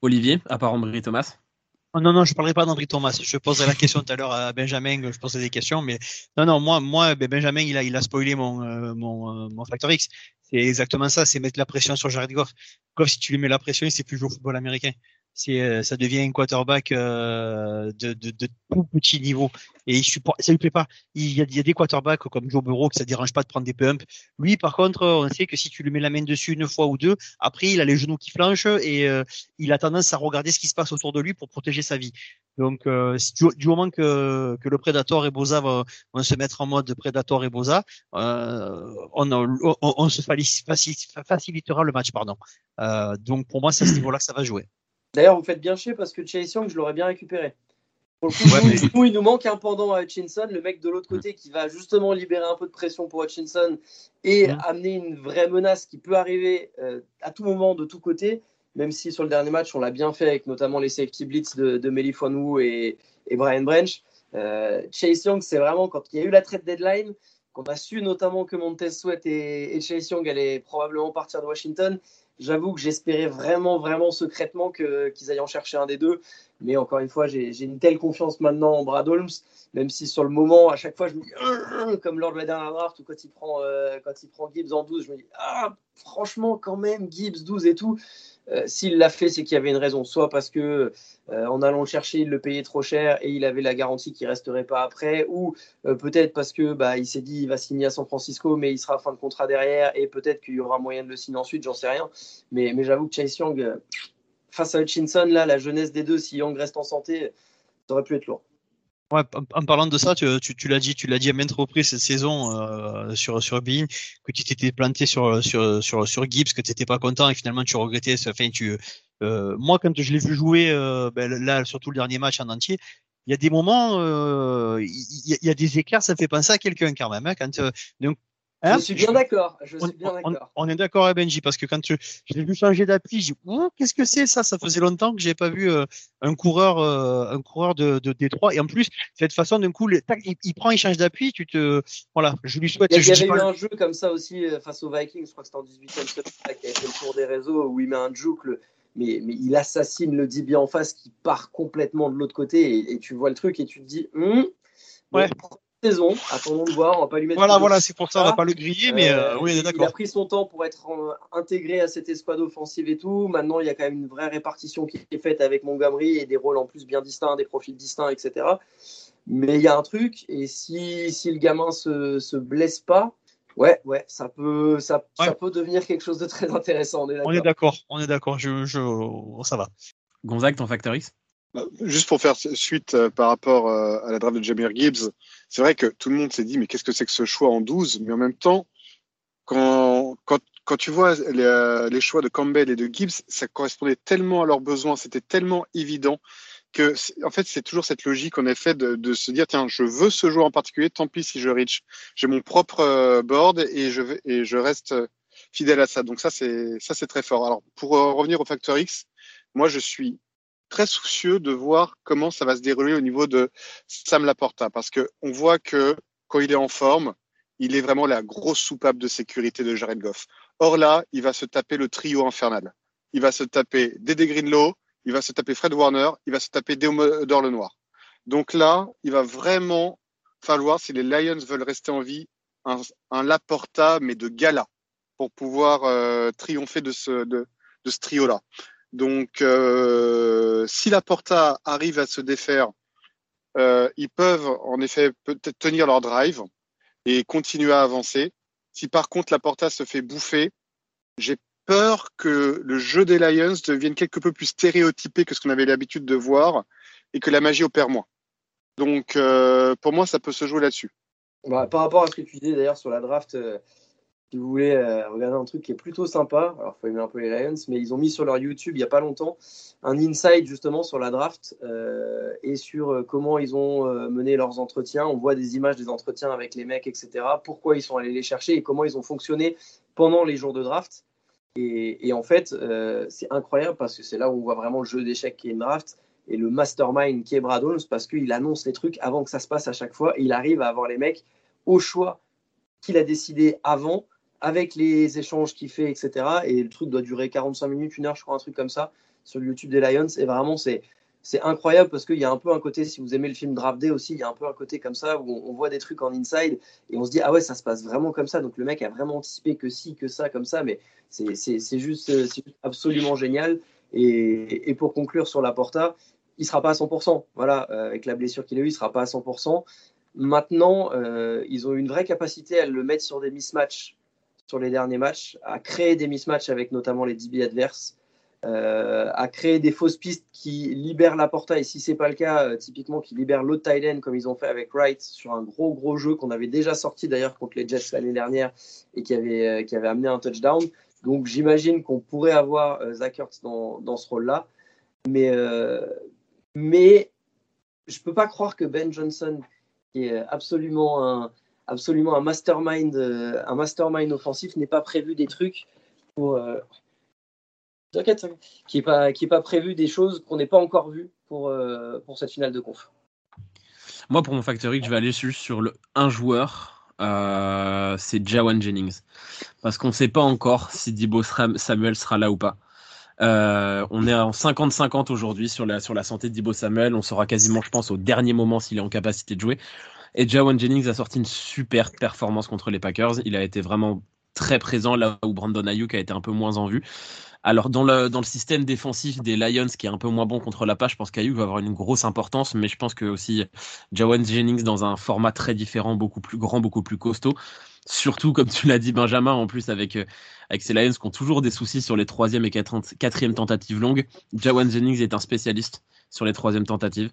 S1: Olivier, à part Ambry Thomas
S5: non, non, je ne parlerai pas d'André Thomas. Je poserai la question tout à l'heure à Benjamin, je posais des questions, mais non, non, moi, moi ben, Benjamin, il a, il a spoilé mon, euh, mon, euh, mon Factor X. C'est exactement ça, c'est mettre la pression sur Jared Goff. Goff, si tu lui mets la pression, c'est plus jouer au football américain c'est euh, ça devient un quarterback euh, de, de, de, tout petit niveau. Et il supporte ça lui plaît pas. Il y a, il y a des quarterbacks comme Joe Burrow que ça dérange pas de prendre des pumps. Lui par contre on sait que si tu lui mets la main dessus une fois ou deux après il a les genoux qui flanchent et euh, il a tendance à regarder ce qui se passe autour de lui pour protéger sa vie. Donc euh, du, moment que, que le Predator et Boza vont, vont, se mettre en mode Predator et Boza euh, on, on, on, se facilitera le match pardon. Donc pour moi c'est à ce niveau là que ça va jouer
S3: D'ailleurs, vous faites bien chier parce que Chase Young, je l'aurais bien récupéré. Pour le coup, ouais, mais... nous, il nous manque un pendant à Hutchinson, le mec de l'autre côté qui va justement libérer un peu de pression pour Hutchinson et mmh. amener une vraie menace qui peut arriver euh, à tout moment de tous côtés, même si sur le dernier match, on l'a bien fait avec notamment les safety blitz de, de Melifonwu et, et Brian Branch. Euh, Chase Young, c'est vraiment quand il y a eu la trade deadline, qu'on a su notamment que Montez Sweat et, et Chase Young allaient probablement partir de Washington, J'avoue que j'espérais vraiment, vraiment secrètement qu'ils aillent en chercher un des deux. Mais encore une fois, j'ai, une telle confiance maintenant en Brad Holmes, même si sur le moment, à chaque fois, je me dis, comme lors de la dernière draft, ou quand il prend, euh, quand il prend Gibbs en 12, je me dis, ah, franchement, quand même, Gibbs 12 et tout. Euh, s'il l'a fait, c'est qu'il y avait une raison. Soit parce que euh, en allant le chercher, il le payait trop cher et il avait la garantie qu'il resterait pas après, ou euh, peut-être parce que bah, il s'est dit il va signer à San Francisco, mais il sera fin de contrat derrière et peut-être qu'il y aura moyen de le signer ensuite, j'en sais rien. Mais, mais j'avoue que Chase Young, face à Hutchinson, là, la jeunesse des deux, si Young reste en santé, ça aurait pu être lourd.
S5: En parlant de ça, tu, tu, tu l'as dit, tu l'as dit à maintes reprises cette saison euh, sur sur Bean que tu t'étais planté sur sur sur sur Gibbs, que tu n'étais pas content et finalement tu regrettais. Enfin, tu, euh, moi quand je l'ai vu jouer, euh, ben, là surtout le dernier match en entier, il y a des moments, euh, il y, a des éclairs, ça fait penser à quelqu'un quand même. Hein, quand donc
S3: Hein je suis bien d'accord.
S5: On, on, on, est d'accord avec Benji parce que quand je, je l'ai vu changer d'appui, j'ai dit oh, qu'est-ce que c'est ça? Ça faisait longtemps que j'ai pas vu euh, un coureur, euh, un coureur de, de Détroit. Et en plus, cette façon d'un coup, le, tac, il, il, prend, il change d'appui. Tu te, voilà, je lui souhaite.
S3: Il y, avait eu un jeu comme ça aussi euh, face aux Vikings. Je crois que c'était en 18e qui fait le tour des réseaux où il met un juke, le, mais, mais il assassine le DB en face qui part complètement de l'autre côté et, et, tu vois le truc et tu te dis. Hm,
S5: ouais.
S3: Bon, saison. Attendons de voir. On va pas lui mettre.
S5: Voilà, voilà, c'est pour ça, on va pas le griller, mais euh, euh, oui,
S3: d'accord. Il a pris son temps pour être en, intégré à cette escouade offensive et tout. Maintenant, il y a quand même une vraie répartition qui est faite avec Montgomery et des rôles en plus bien distincts, des profils distincts, etc. Mais il y a un truc, et si, si le gamin se, se blesse pas, ouais, ouais, ça peut, ça, ouais. ça peut devenir quelque chose de très intéressant.
S5: On est d'accord, on est d'accord, je, je, ça va.
S1: Gonzague, ton facteur X?
S4: Juste pour faire suite euh, par rapport euh, à la draft de Jamir Gibbs, c'est vrai que tout le monde s'est dit mais qu'est-ce que c'est que ce choix en 12 Mais en même temps, quand, quand, quand tu vois les, euh, les, choix de Campbell et de Gibbs, ça correspondait tellement à leurs besoins, c'était tellement évident que en fait c'est toujours cette logique en effet de, de, se dire tiens je veux ce joueur en particulier, tant pis si je reach, j'ai mon propre board et je et je reste fidèle à ça. Donc ça c'est ça c'est très fort. Alors pour revenir au facteur X, moi je suis très soucieux de voir comment ça va se dérouler au niveau de Sam Laporta, parce que on voit que quand il est en forme, il est vraiment la grosse soupape de sécurité de Jared Goff. Or là, il va se taper le trio infernal. Il va se taper Dédé Greenlow, il va se taper Fred Warner, il va se taper Déomodor le Noir. Donc là, il va vraiment falloir, si les Lions veulent rester en vie, un, Laporta, mais de gala, pour pouvoir euh, triompher de ce, de ce trio-là. Donc, euh, si Laporta arrive à se défaire, euh, ils peuvent en effet peut-être tenir leur drive et continuer à avancer. Si par contre Laporta se fait bouffer, j'ai peur que le jeu des Lions devienne quelque peu plus stéréotypé que ce qu'on avait l'habitude de voir et que la magie opère moins. Donc, euh, pour moi, ça peut se jouer là-dessus.
S3: Bah, par rapport à ce que tu disais d'ailleurs sur la draft, euh, si vous voulez euh, regarder un truc qui est plutôt sympa, alors il faut aimer un peu les Lions, mais ils ont mis sur leur YouTube il n'y a pas longtemps un insight justement sur la draft euh, et sur euh, comment ils ont mené leurs entretiens. On voit des images des entretiens avec les mecs, etc. Pourquoi ils sont allés les chercher et comment ils ont fonctionné pendant les jours de draft. Et, en fait, c'est incroyable parce que c'est là où on voit vraiment le jeu d'échecs qui est une draft et le mastermind qui est Brad Holmes parce qu'il annonce les trucs avant que ça se passe à chaque fois et il arrive à avoir les mecs au choix qu'il a décidé avant avec les échanges qu'il fait, etc. Et le truc doit durer 45 minutes, une heure, je crois, un truc comme ça, sur le YouTube des Lions. Et vraiment, c'est, c'est incroyable parce qu'il y a un peu un côté, si vous aimez le film Draft Day aussi, il y a un peu un côté comme ça où on, voit des trucs en inside et on se dit, ah ouais, ça se passe vraiment comme ça. Donc le mec a vraiment anticipé que si, que ça, comme ça. Mais c'est, c'est, juste, c'est absolument génial. Et, et pour conclure sur la Porta, il sera pas à 100%. Voilà, euh, avec la blessure qu'il a eue, il sera pas à 100%. Maintenant, euh, ils ont une vraie capacité à le mettre sur des mismatchs sur les derniers matchs, à créer des mismatchs avec notamment les DB adverses, euh, à créer des fausses pistes qui libèrent la porta et si c'est pas le cas, euh, typiquement qui libèrent l'autre tight end comme ils ont fait avec Wright sur un gros gros jeu qu'on avait déjà sorti d'ailleurs contre les Jets l'année dernière et qui avait, euh, qui avait amené un touchdown. Donc j'imagine qu'on pourrait avoir euh, Zach Ertz dans, dans ce rôle-là. Mais, euh, mais je peux pas croire que Ben Johnson, qui est absolument un, absolument un mastermind, euh, un mastermind offensif, n'ait pas prévu des trucs pour. euh, T'inquiète, t'inquiète. qui n'est pas, qui est pas prévu des choses qu'on n'ait pas encore vues pour, euh, pour cette finale de conf.
S1: Moi, pour mon factory, je vais aller juste sur le un joueur. c'est Jawan Jennings. Parce qu'on ne sait pas encore si Dibo Samuel sera là ou pas. On est en 50-50 aujourd'hui sur la, sur la santé de Dibo Samuel. On saura quasiment, je pense, au dernier moment s'il est en capacité de jouer. Et Jawan Jennings a sorti une super performance contre les Packers. Il a été vraiment très présent là où Brandon Ayuk a été un peu moins en vue. Alors dans le, dans le système défensif des Lions qui est un peu moins bon contre la passe, je pense qu'Ayuk va avoir une grosse importance, mais je pense que aussi Jawan Jennings dans un format très différent, beaucoup plus grand, beaucoup plus costaud. Surtout comme tu l'as dit Benjamin, en plus avec, euh, avec ces Lions qui ont toujours des soucis sur les troisième et quatri- quatrième tentatives longues. Jawan Jennings est un spécialiste sur les troisièmes tentatives.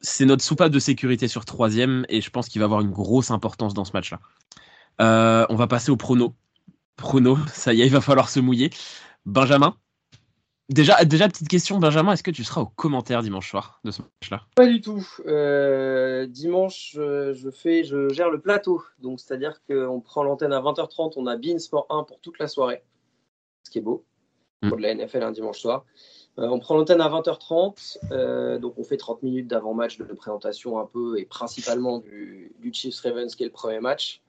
S1: C'est notre soupape de sécurité sur troisième et je pense qu'il va avoir une grosse importance dans ce match-là. Euh, on va passer au prono. Prono, ça y est, il va falloir se mouiller. Benjamin? Déjà, déjà, petite question, Benjamin, est-ce que tu seras au commentaire dimanche soir de ce match-là?
S3: Pas du tout. Euh, dimanche, je, je fais, je gère le plateau. Donc, c'est-à-dire qu'on prend l'antenne à 20h30, on a Bean Sport 1 pour toute la soirée. Ce qui est beau.
S1: Mm.
S3: Pour de la NFL un dimanche soir. Euh, on prend l'antenne à 20h30. euh, donc, on fait 30 minutes d'avant-match de présentation un peu et principalement du, du Chiefs Ravens qui est le premier match.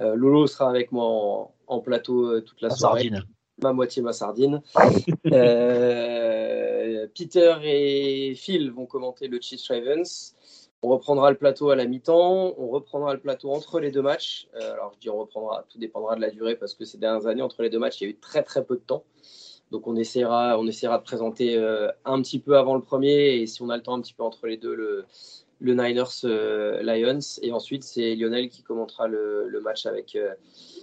S3: Euh, Lolo sera avec moi en, en plateau toute la
S5: La
S3: soirée
S5: sardine.
S3: ma moitié ma sardine. Peter et Phil vont commenter le Chiefs Ravens. On reprendra le plateau à la mi-temps. On reprendra le plateau entre les deux matchs. Alors je dis on reprendra, tout dépendra de la durée parce que ces dernières années entre les deux matchs il y a eu très très peu de temps. Donc on essaiera, on essaiera de présenter euh, un petit peu avant le premier et si on a le temps un petit peu entre les deux le, le Niners euh, Lions et ensuite c'est Lionel qui commentera le, match avec euh,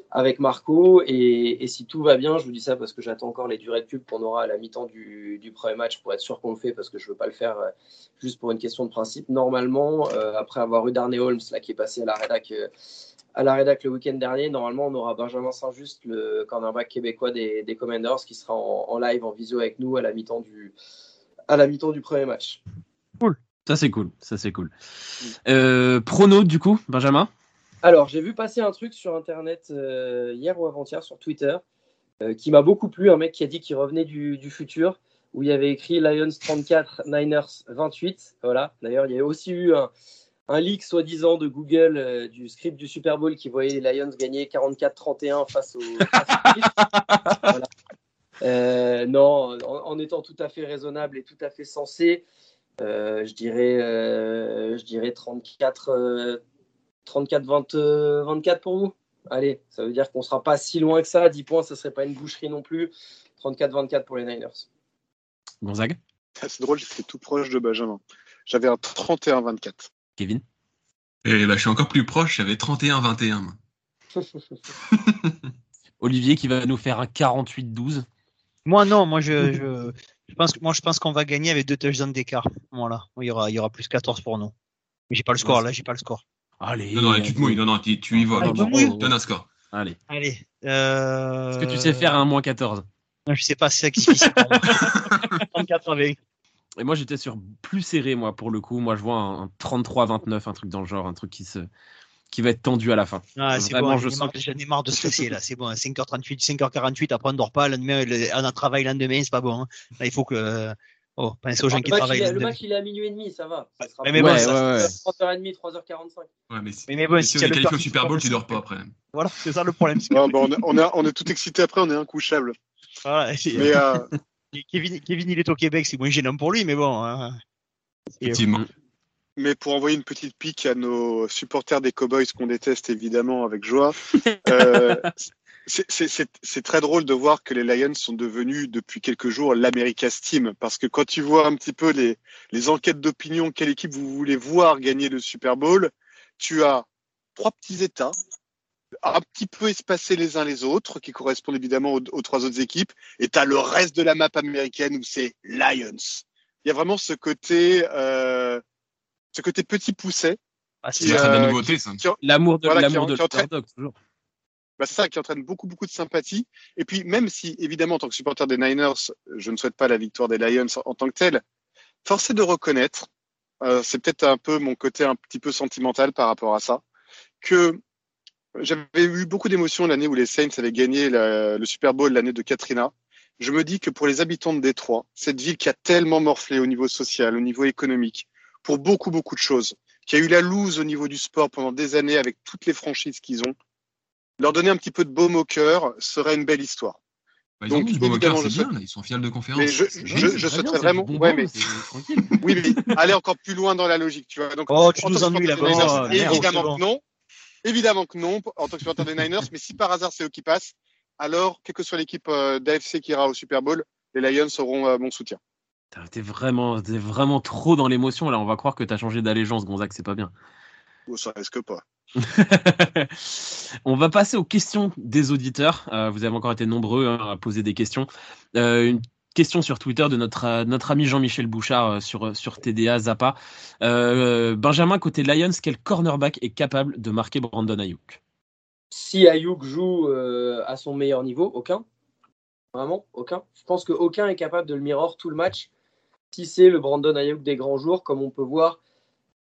S3: avec Marco. Et, et si tout va bien, je vous dis ça parce que j'attends encore les durées de pub qu'on aura à la mi-temps du, du premier match pour être sûr qu'on le fait parce que je veux pas le faire juste pour une question de principe. Normalement, après avoir eu Darnay Holmes là qui est passé à la rédac. À la rédac le week-end dernier, normalement, on aura Benjamin Saint-Just, le cornerback québécois des, des Commanders, qui sera en, en live, en visio avec nous à la mi-temps du, à la mi-temps du premier match.
S1: Ça c'est cool, ça c'est cool. Euh, prono du coup, Benjamin?
S3: Alors, j'ai vu passer un truc sur Internet euh, hier ou avant-hier sur Twitter euh, qui m'a beaucoup plu. Un mec qui a dit qu'il revenait du, du futur où il y avait écrit Lions 34, Niners 28. Voilà. D'ailleurs, il y a aussi eu un, un leak soi-disant de Google euh, du script du Super Bowl qui voyait les Lions gagner 44-31 face aux. Voilà. Euh, non, en, en étant tout à fait raisonnable et tout à fait sensé, euh, je dirais, euh, je dirais 34. euh, 34-24 24 pour vous Allez, ça veut dire qu'on sera pas si loin que ça. 10 points, ça serait pas une boucherie non plus. 34-24 pour les Niners.
S1: Gonzague?
S4: Ah, C'est drôle, j'étais tout proche de Benjamin. J'avais un 31-24.
S1: Kevin?
S2: Et bah, je suis encore plus proche, j'avais 31-21. moi.
S1: Olivier qui va nous faire un 48-12.
S5: Moi non, moi je, je, je pense que moi je pense qu'on va gagner avec deux touchdowns d'écart. Voilà, il y aura il y aura plus 14 pour nous. Mais j'ai pas le score là, j'ai pas le score.
S1: Allez.
S2: Non, non, tu te mouilles, non, non, tu, tu y vas.
S5: Ah.
S2: Donne un score.
S1: Allez.
S5: Allez. Euh...
S1: Est-ce que tu sais faire un moins 14
S5: Non, Je sais pas, c'est difficile. pour moi. 34 avec.
S1: Et moi, j'étais sur plus serré, moi, pour le coup. Moi, je vois un, un 33-29, un truc dans le genre, un truc qui, se, qui va être tendu à la fin.
S5: Ah, c'est
S1: Vraiment,
S5: bon,
S1: je sens
S5: marre- j'en ai marre de stresser là, c'est bon, 5h38, 5h48, après on dort pas, le lendemain, le- on a travail le lendemain, c'est pas bon. hein. Là, il faut que. Oh, pensez aux gens
S3: le,
S5: qui travaillent
S3: il
S5: le
S3: match, il est à minuit et demi, ça va. Ça sera
S5: mais
S3: pas-
S5: bon,
S1: ouais,
S5: ça-
S1: ouais, ouais.
S3: 30h30, 3h45.
S2: Ouais, mais, si-
S5: Mais, mais bon,
S2: mais
S5: si
S2: si on
S5: tu as
S2: est qualifié au Super Bowl, tu
S5: c'est-
S2: dors pas après.
S5: Voilà, c'est ça le problème.
S4: Ouais, bah, on, est, on, est, on est tout excité après, on est incouchable.
S5: Voilà,
S4: Mais euh,
S5: Kevin, Kevin, il est au Québec, c'est moins gênant pour lui, mais bon. hein.
S2: Effectivement.
S4: Mais pour envoyer une petite pique à nos supporters des Cowboys qu'on déteste évidemment avec joie, euh, c'est- très drôle de voir que les Lions sont devenus depuis quelques jours l'America's Team. Parce que quand tu vois un petit peu les, les enquêtes d'opinion, quelle équipe vous voulez voir gagner le Super Bowl, tu as trois petits États, un petit peu espacés les uns les autres, qui correspondent évidemment aux, aux trois autres équipes, et tu as le reste de la map américaine où c'est Lions. Il y a vraiment ce côté, euh, ce côté petit pousset
S5: Ah,
S2: C'est
S5: c'est
S4: Euh,
S2: la
S4: qui-
S2: nouveauté, ça.
S1: L'amour de
S4: Voilà,
S1: l'amour de l'underdog, toujours.
S4: bah, c'est ça qui entraîne beaucoup, beaucoup de sympathie. Et puis, même si, évidemment, en tant que supporter des Niners, je ne souhaite pas la victoire des Lions en, en tant que telle, force est de reconnaître, euh, c'est peut-être un peu mon côté un petit peu sentimental par rapport à ça, que j'avais eu beaucoup d'émotions l'année où les Saints avaient gagné la- le Super Bowl l'année de Katrina. Je me dis que pour les habitants de Détroit, cette ville qui a tellement morflé au niveau social, au niveau économique, pour beaucoup, beaucoup de choses, qui a eu la loose au niveau du sport pendant des années avec toutes les franchises qu'ils ont, leur donner un petit peu de baume au cœur serait une belle histoire.
S2: Bah, ils
S4: Donc,
S2: ont du bon au cœur,
S4: je
S2: bien,
S4: souhaite-
S2: là. Ils sont en finale de conférence.
S4: Mais je, je, je souhaiterais vraiment.
S1: bon
S4: Ouais, mais oui, mais aller encore plus loin dans la logique, tu vois. Donc,
S5: Oh, tu nous ennuies là-bas.
S4: évidemment que non. Évidemment que non, en tant que supporter des Niners. mais si par hasard c'est eux qui passent, alors, quelle que soit l'équipe euh, d'AFC qui ira au Super Bowl, les Lions auront euh, mon soutien.
S1: T'es vraiment, t'es vraiment trop dans l'émotion. Là, on va croire que t'as changé d'allégeance, Gonzague, c'est pas bien.
S4: Oh, ça risque pas.
S1: On va passer aux questions des auditeurs. Euh, vous avez encore été nombreux hein, à poser des questions. Euh, une question sur Twitter de notre, euh, notre ami Jean-Michel Bouchard euh, sur, sur TDA Zappa. Euh, Benjamin, côté Lions, quel cornerback est capable de marquer Brandon Ayuk?
S3: Si Ayuk joue euh, à son meilleur niveau, aucun. Vraiment, aucun. Je pense qu'aucun est capable de le mirror tout le match. Si c'est le Brandon Ayuk des grands jours, comme on peut voir,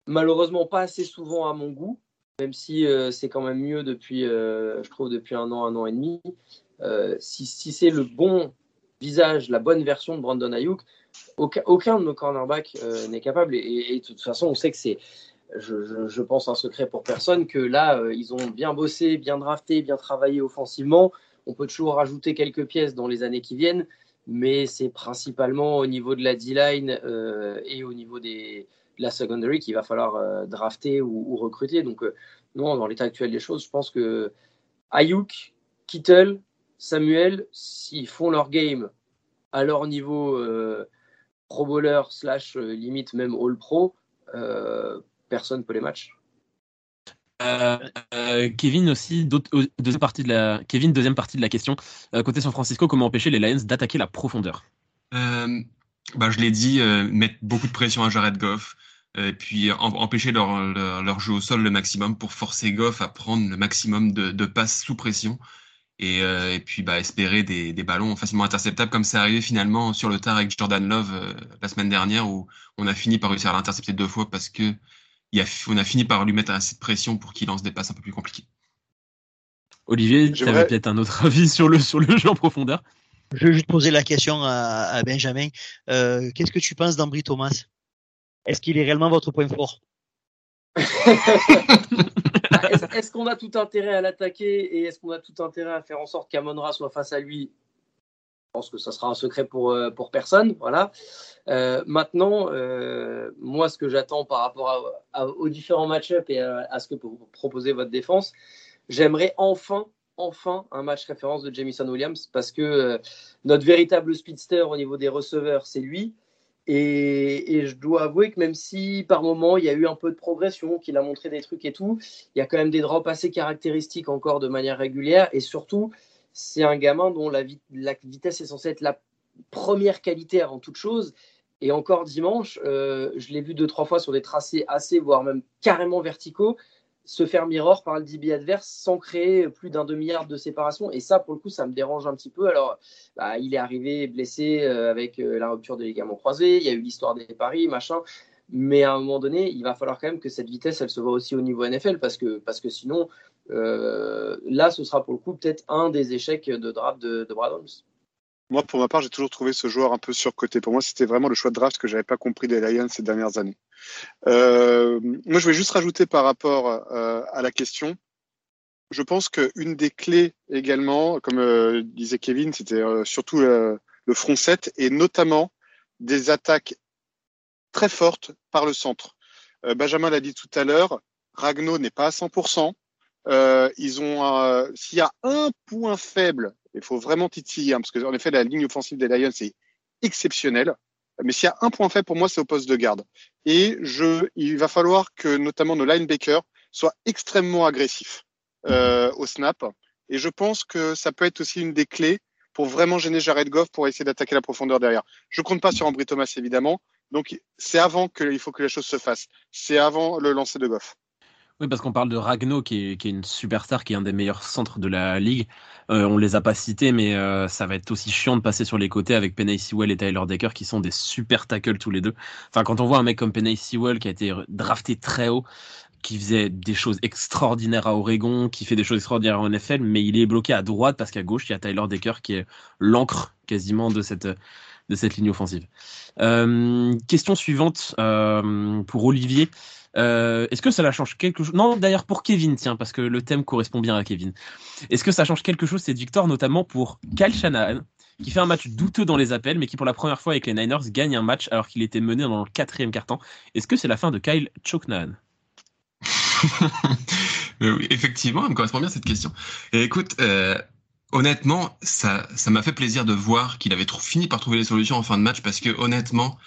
S3: malheureusement pas assez souvent à mon goût, même si euh, c'est quand même mieux depuis, euh, je trouve, depuis un an, un an et demi. Euh, si si c'est le bon visage, la bonne version de Brandon Ayuk, aucun, de nos cornerbacks euh, n'est capable. Et, de toute façon, on sait que c'est, je, pense, un secret pour personne, que là, euh, ils ont bien bossé, bien drafté, bien travaillé offensivement. On peut toujours rajouter quelques pièces dans les années qui viennent, mais c'est principalement au niveau de la D-line euh, et au niveau des, de la secondary qu'il va falloir drafter ou, ou recruter. Donc, non, dans l'état actuel des choses, je pense que Ayuk, Kittle, Samuel, s'ils font leur game à leur niveau euh, pro bowler slash euh, limite même all pro, euh, personne ne peut les matchs.
S1: Euh, Kevin aussi, deuxième partie de la, Kevin, deuxième partie de la question. Euh, côté San Francisco, comment empêcher les Lions d'attaquer la profondeur?
S2: Euh, bah, je l'ai dit, euh, mettre beaucoup de pression à Jared Goff, euh, et puis em- empêcher leur, leur, leur jeu au sol le maximum pour forcer Goff à prendre le maximum de, de passes sous pression. Et, euh, et puis bah, espérer des, des ballons facilement interceptables, comme c'est arrivé finalement sur le tard avec Jordan Love euh, la semaine dernière, où on a fini par réussir à l'intercepter deux fois parce que il a, on a fini par lui mettre assez de pression pour qu'il lance des passes un peu plus compliquées.
S1: Olivier, tu avais peut-être un autre avis sur le, sur le jeu en profondeur?
S5: Je vais juste poser la question à, à Benjamin. Euh, Qu'est-ce que tu penses d'Ambry Thomas? Est-ce qu'il est réellement votre point fort?
S3: Est-ce qu'on a tout intérêt à l'attaquer et est-ce qu'on a tout intérêt à faire en sorte qu'Amonra soit face à lui? Pense que ça sera un secret pour, pour personne. Voilà. maintenant, moi, ce que j'attends par rapport aux différents match-ups et à, ce que vous proposez votre défense, j'aimerais enfin enfin un match référence de Jamison Williams parce que notre véritable speedster au niveau des receveurs, c'est lui. Et, je dois avouer que même si par moment il y a eu un peu de progression, qu'il a montré des trucs et tout, il y a quand même des drops assez caractéristiques encore de manière régulière. Et surtout, c'est un gamin dont la, vitesse est censée être la première qualité avant toute chose. Et encore dimanche, euh, je l'ai vu deux, trois fois sur des tracés assez, voire même carrément verticaux se faire mirror par le DB adverse sans créer plus d'un demi-yard de séparation. Et ça, pour le coup, ça me dérange un petit peu. Alors, bah, il est arrivé blessé euh, avec euh, la rupture des ligaments croisés. Il y a eu l'histoire des paris, machin. Mais à un moment donné, il va falloir quand même que cette vitesse, elle se voit aussi au niveau NFL parce que, parce que sinon, euh, là, ce sera pour le coup peut-être un des échecs de draft de, de Brad Holmes.
S4: Moi, pour ma part, j'ai toujours trouvé ce joueur un peu surcoté. Pour moi, c'était vraiment le choix de draft que j'avais pas compris des Lions ces dernières années. Euh, moi, je vais juste rajouter par rapport euh, à la question. Je pense qu'une des clés également, comme euh, disait Kevin, c'était surtout le front 7 et notamment des attaques très fortes par le centre. Benjamin l'a dit tout à l'heure, Ragno n'est pas à 100%. ils ont, s'il y a un point faible il faut vraiment titiller, hein, parce qu'en effet, la ligne offensive des Lions est exceptionnelle. Mais s'il y a un point faible pour moi, c'est au poste de garde. Et je, il va falloir que notamment nos linebackers soient extrêmement agressifs euh, au snap. Et je pense que ça peut être aussi une des clés pour vraiment gêner Jared Goff pour essayer d'attaquer la profondeur derrière. Je compte pas sur Ambry Thomas évidemment. Donc c'est avant qu'il faut que les choses se fassent. C'est avant le lancer de Goff.
S1: Oui, parce qu'on parle de Ragno, qui est, qui est, une superstar, qui est un des meilleurs centres de la ligue. Euh, on les a pas cités, mais euh, ça va être aussi chiant de passer sur les côtés avec Penny Sewell et Tyler Decker, qui sont des super tackles tous les deux. Enfin, quand on voit un mec comme Penny Sewell, qui a été drafté très haut, qui faisait des choses extraordinaires à Oregon, qui fait des choses extraordinaires en NFL, mais il est bloqué à droite parce qu'à gauche, il y a Tyler Decker qui est l'encre quasiment de cette, de cette ligne offensive. Euh, question suivante euh, pour Olivier. Euh, est-ce que ça la change quelque chose Non, d'ailleurs pour Kevin, tiens, parce que le thème correspond bien à Kevin. Est-ce que ça change quelque chose cette victoire, notamment pour Kyle Shanahan, qui fait un match douteux dans les appels, mais qui pour la première fois avec les Niners gagne un match alors qu'il était mené dans le quatrième quart-temps Est-ce que c'est la fin de Kyle Choknahan
S2: oui, effectivement, elle me correspond bien cette question. Et écoute, euh, honnêtement, ça, ça m'a fait plaisir de voir qu'il avait fini par trouver les solutions en fin de match parce que honnêtement,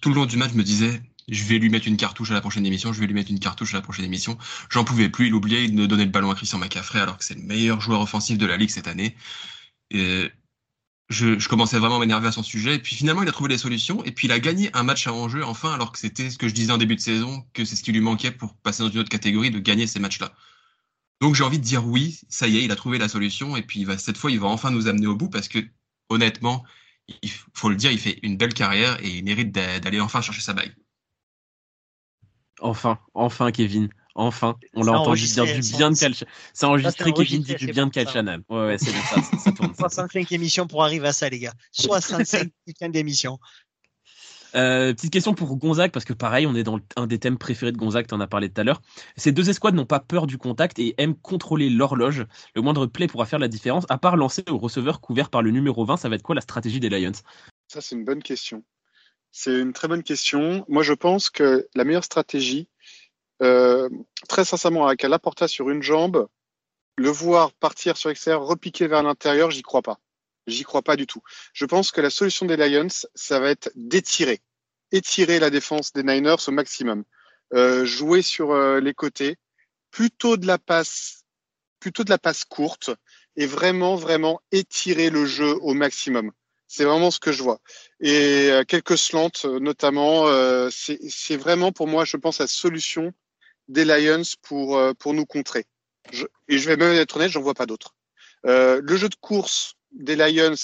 S2: tout le long du match, je me disais, je vais lui mettre une cartouche à la prochaine émission, je vais lui mettre une cartouche à la prochaine émission. J'en pouvais plus, il oubliait de donner le ballon à Christian McCaffrey alors que c'est le meilleur joueur offensif de la ligue cette année. Je, commençais vraiment à m'énerver à son sujet. Et puis finalement, il a trouvé des solutions. Et puis il a gagné un match à enjeu enfin, alors que c'était ce que je disais en début de saison, que c'est ce qui lui manquait pour passer dans une autre catégorie, de gagner ces matchs-là. Donc j'ai envie de dire oui, ça y est, il a trouvé la solution. Et puis cette fois, il va enfin nous amener au bout parce que honnêtement, il faut le dire, il fait une belle carrière et il mérite d'aller enfin chercher sa bague.
S1: Enfin, enfin, Kevin. Enfin, on l'a entendu dire du bien de Cal C'est enregistré, Kevin dit du bien de Cal Ouais, ouais, c'est ça, ça, tourne.
S5: 65 émissions pour arriver à ça, les gars. 65 d'émissions.
S1: Euh, petite question pour Gonzague, parce que pareil, on est dans un des thèmes préférés de Gonzague, tu en as parlé tout à l'heure. Ces deux escouades n'ont pas peur du contact et aiment contrôler l'horloge. Le moindre play pourra faire la différence. À part lancer au receveur couvert par le numéro 20, ça va être quoi la stratégie des Lions?
S4: Ça, c'est une bonne question. C'est une très bonne question. Moi, je pense que la meilleure stratégie, euh, très sincèrement, avec un Laporta sur une jambe, le voir partir sur l'extérieur, repiquer vers l'intérieur, j'y crois pas. J'y crois pas du tout. Je pense que la solution des Lions, ça va être d'étirer, étirer la défense des Niners au maximum, euh, jouer sur euh, les côtés, plutôt de la passe, plutôt de la passe courte, et vraiment, vraiment étirer le jeu au maximum. C'est vraiment ce que je vois. Et euh, quelques slants, euh, notamment, euh, c'est vraiment pour moi, je pense, la solution des Lions pour, pour nous contrer. Je, et je vais même être honnête, j'en vois pas d'autres. le jeu de course des Lions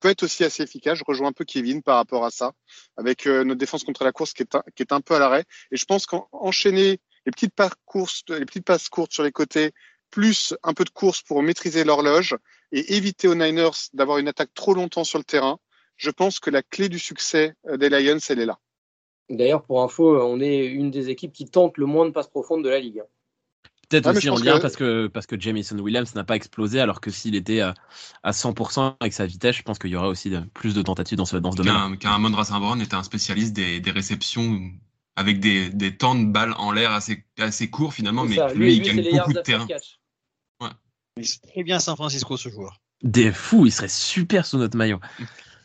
S4: peut être aussi assez efficace. Je rejoins un peu Kevin par rapport à ça, avec notre défense contre la course qui est un, qui est un peu à l'arrêt. Et je pense qu'enchaîner les petites les petites passes courtes sur les côtés, plus un peu de course pour maîtriser l'horloge et éviter aux Niners d'avoir une attaque trop longtemps sur le terrain, je pense que la clé du succès euh, des Lions, elle est là.
S3: D'ailleurs, pour info, on est une des équipes qui tente le moins de passes profondes de la ligue.
S1: Peut-être
S4: Ah,
S1: aussi en lien
S4: que-
S1: parce que parce que Jamison Williams n'a pas explosé, alors que s'il était à, à 100% avec sa vitesse, je pense qu'il y aurait aussi de- plus de tentatives dans ce dans ce domaine.
S2: Qu'un qu'un Amon Saint Brown était un spécialiste des, des réceptions avec des, des temps de balles en l'air assez, assez courts finalement, mais
S3: ça.
S2: lui, il gagne beaucoup de terrain.
S3: catch.
S5: Il est très bien San Francisco ce joueur.
S1: Des fous, il serait super sous notre maillot.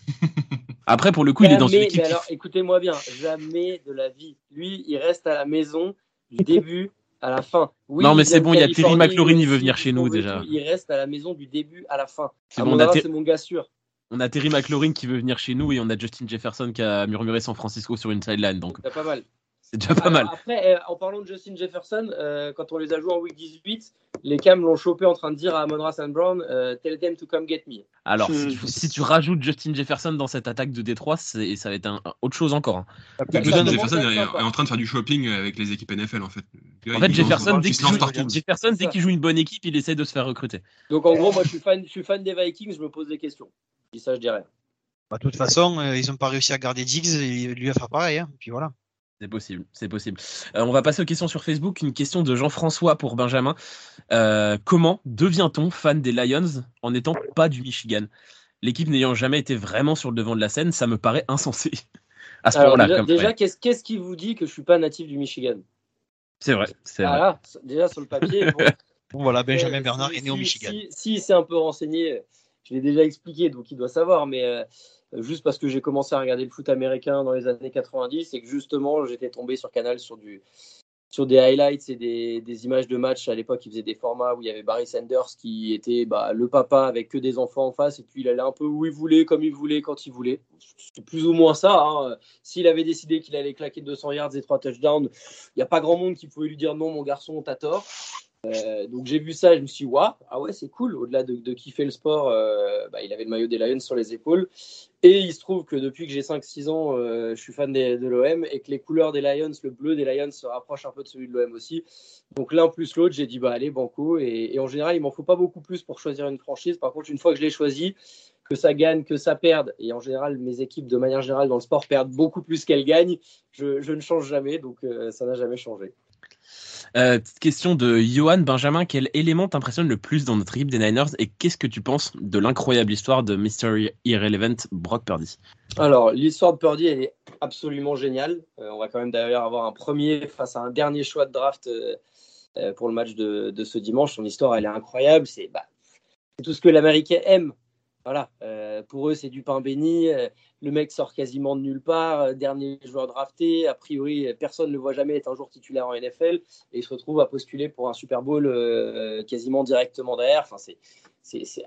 S1: Après, pour le coup, il est dans une équipe.
S3: mais
S1: qui-
S3: alors, écoutez-moi bien, jamais de la vie. Lui, il reste à la maison du début à la fin. Oui,
S1: Non, mais c'est bon, il y a Terry McLaurin, il veut venir chez nous, déjà.
S3: tout. Il reste à la maison du début à la fin.
S1: C'est bon,
S3: mon
S1: Ter-
S3: gars sûr.
S1: On a Terry McLaurin qui veut venir chez nous et on a Justin Jefferson qui a murmuré San Francisco sur une sideline, donc
S3: C'est pas mal.
S1: C'est déjà pas
S3: Alors,
S1: mal.
S3: Après, euh, en parlant de Justin Jefferson, euh, quand on les a joués en week 18, les Cams l'ont chopé en train de dire à Amon St. Brown euh, Tell them to come get me.
S1: Alors, si
S4: Hmm.
S1: tu, si tu rajoutes Justin Jefferson dans cette attaque de Détroit, c'est- ça va être un- autre chose encore. hein.
S3: Ça
S2: Justin Jefferson
S3: à
S2: est, en train de faire du shopping avec les équipes NFL en fait.
S1: En fait, Jefferson, dès qu'il joue,
S2: partout.
S1: Jefferson, dès
S3: ça.
S1: qu'il joue une bonne équipe, il essaie de se faire recruter.
S3: Donc en gros, moi je suis fan, je suis fan des Vikings, je me pose des questions. Dis ça, je dirais.
S5: Bah, de toute façon, euh, ils n'ont pas réussi à garder Diggs et lui va faire pareil. Hein. Puis voilà.
S1: C'est possible, c'est possible. Euh, on va passer aux questions sur Facebook. Une question de Jean-François pour Benjamin. Euh, comment devient-on fan des Lions en n'étant pas du Michigan? L'équipe n'ayant jamais été vraiment sur le devant de la scène, ça me paraît insensé. À ce point-là,
S3: déjà,
S1: comme-
S3: déjà,
S1: ouais.
S3: qu'est-ce qu'est-ce qui vous dit que je suis pas natif du Michigan?
S1: C'est vrai, c'est vrai.
S3: Voilà, déjà sur le papier. bon,
S5: Bon, voilà, Benjamin
S3: Euh,
S5: Bernard
S3: si-
S5: est né au Michigan.
S3: Si, si il s'est un peu renseigné, je l'ai déjà expliqué, donc il doit savoir, mais euh, juste parce que j'ai commencé à regarder le foot américain dans les années 90 et que justement j'étais tombé sur Canal sur, du, sur des highlights et des, images de match. À l'époque, il faisait des formats où il y avait Barry Sanders qui était bah, le papa avec que des enfants en face et puis il allait un peu où il voulait, comme il voulait, quand il voulait. C'est plus ou moins ça. hein. S'il avait décidé qu'il allait claquer 200 yards et 3 touchdowns, il n'y a pas grand monde qui pouvait lui dire non, mon garçon, t'as tort. Euh, donc j'ai vu ça, je me suis dit, waouh, ah ouais, c'est cool. Au-delà de, de kiffer le sport, euh, bah, il avait le maillot des Lions sur les épaules. Et il se trouve que depuis que j'ai 5-6 ans, euh, je suis fan de l'OM et que les couleurs des Lions, le bleu des Lions se rapproche un peu de celui de l'OM aussi. Donc l'un plus l'autre, j'ai dit, bah allez, banco. Et, en général, il m'en faut pas beaucoup plus pour choisir une franchise. Par contre, une fois que je l'ai choisi, que ça gagne, que ça perde, et en général, mes équipes, de manière générale, dans le sport, perdent beaucoup plus qu'elles gagnent, je, ne change jamais. Donc ça n'a jamais changé.
S1: Euh, petite question de Johan Benjamin. Quel élément t'impressionne le plus dans notre équipe des Niners et qu'est-ce que tu penses de l'incroyable histoire de Mr. Irrelevant Brock Purdy?
S3: Alors, l'histoire de Purdy, elle est absolument géniale. Euh, on va quand même d'ailleurs avoir un premier face à un dernier choix de draft euh, pour le match de, ce dimanche. Son histoire, elle est incroyable. C'est bah, tout ce que l'Américain aime. Voilà, Euh, pour eux, c'est du pain béni. Euh, Le mec sort quasiment de nulle part, Euh, dernier joueur drafté. A priori, personne ne le voit jamais être un jour titulaire en NFL et il se retrouve à postuler pour un Super Bowl quasiment directement derrière. Enfin, c'est-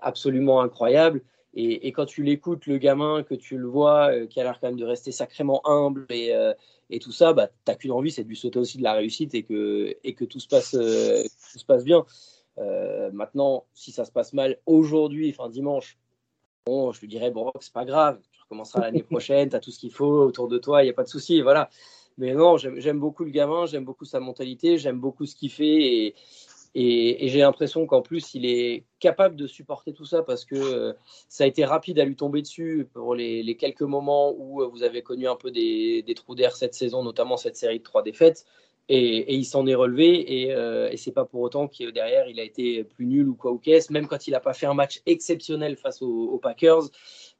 S3: absolument incroyable. Et, et quand tu l'écoutes, le gamin, que tu le vois, qui a l'air quand même de rester sacrément humble et, et tout ça, bah, t'as qu'une envie, c'est de lui sauter aussi de la réussite et que, et que tout, se passe, tout se passe bien. Maintenant, si ça se passe mal aujourd'hui, enfin dimanche, bon, je lui dirais, bon, c'est pas grave, tu recommenceras l'année prochaine, tu as tout ce qu'il faut autour de toi, il n'y a pas de souci, voilà. Mais non, j'aime beaucoup le gamin, j'aime beaucoup sa mentalité, j'aime beaucoup ce qu'il fait et, j'ai l'impression qu'en plus, il est capable de supporter tout ça parce que euh, ça a été rapide à lui tomber dessus pour les, quelques moments où vous avez connu un peu des trous d'air cette saison, notamment cette série de trois défaites. Et, il s'en est relevé et, euh, et c'est pas pour autant que derrière il a été plus nul ou quoi ou qu'est-ce. Même quand il n'a pas fait un match exceptionnel face aux, Packers,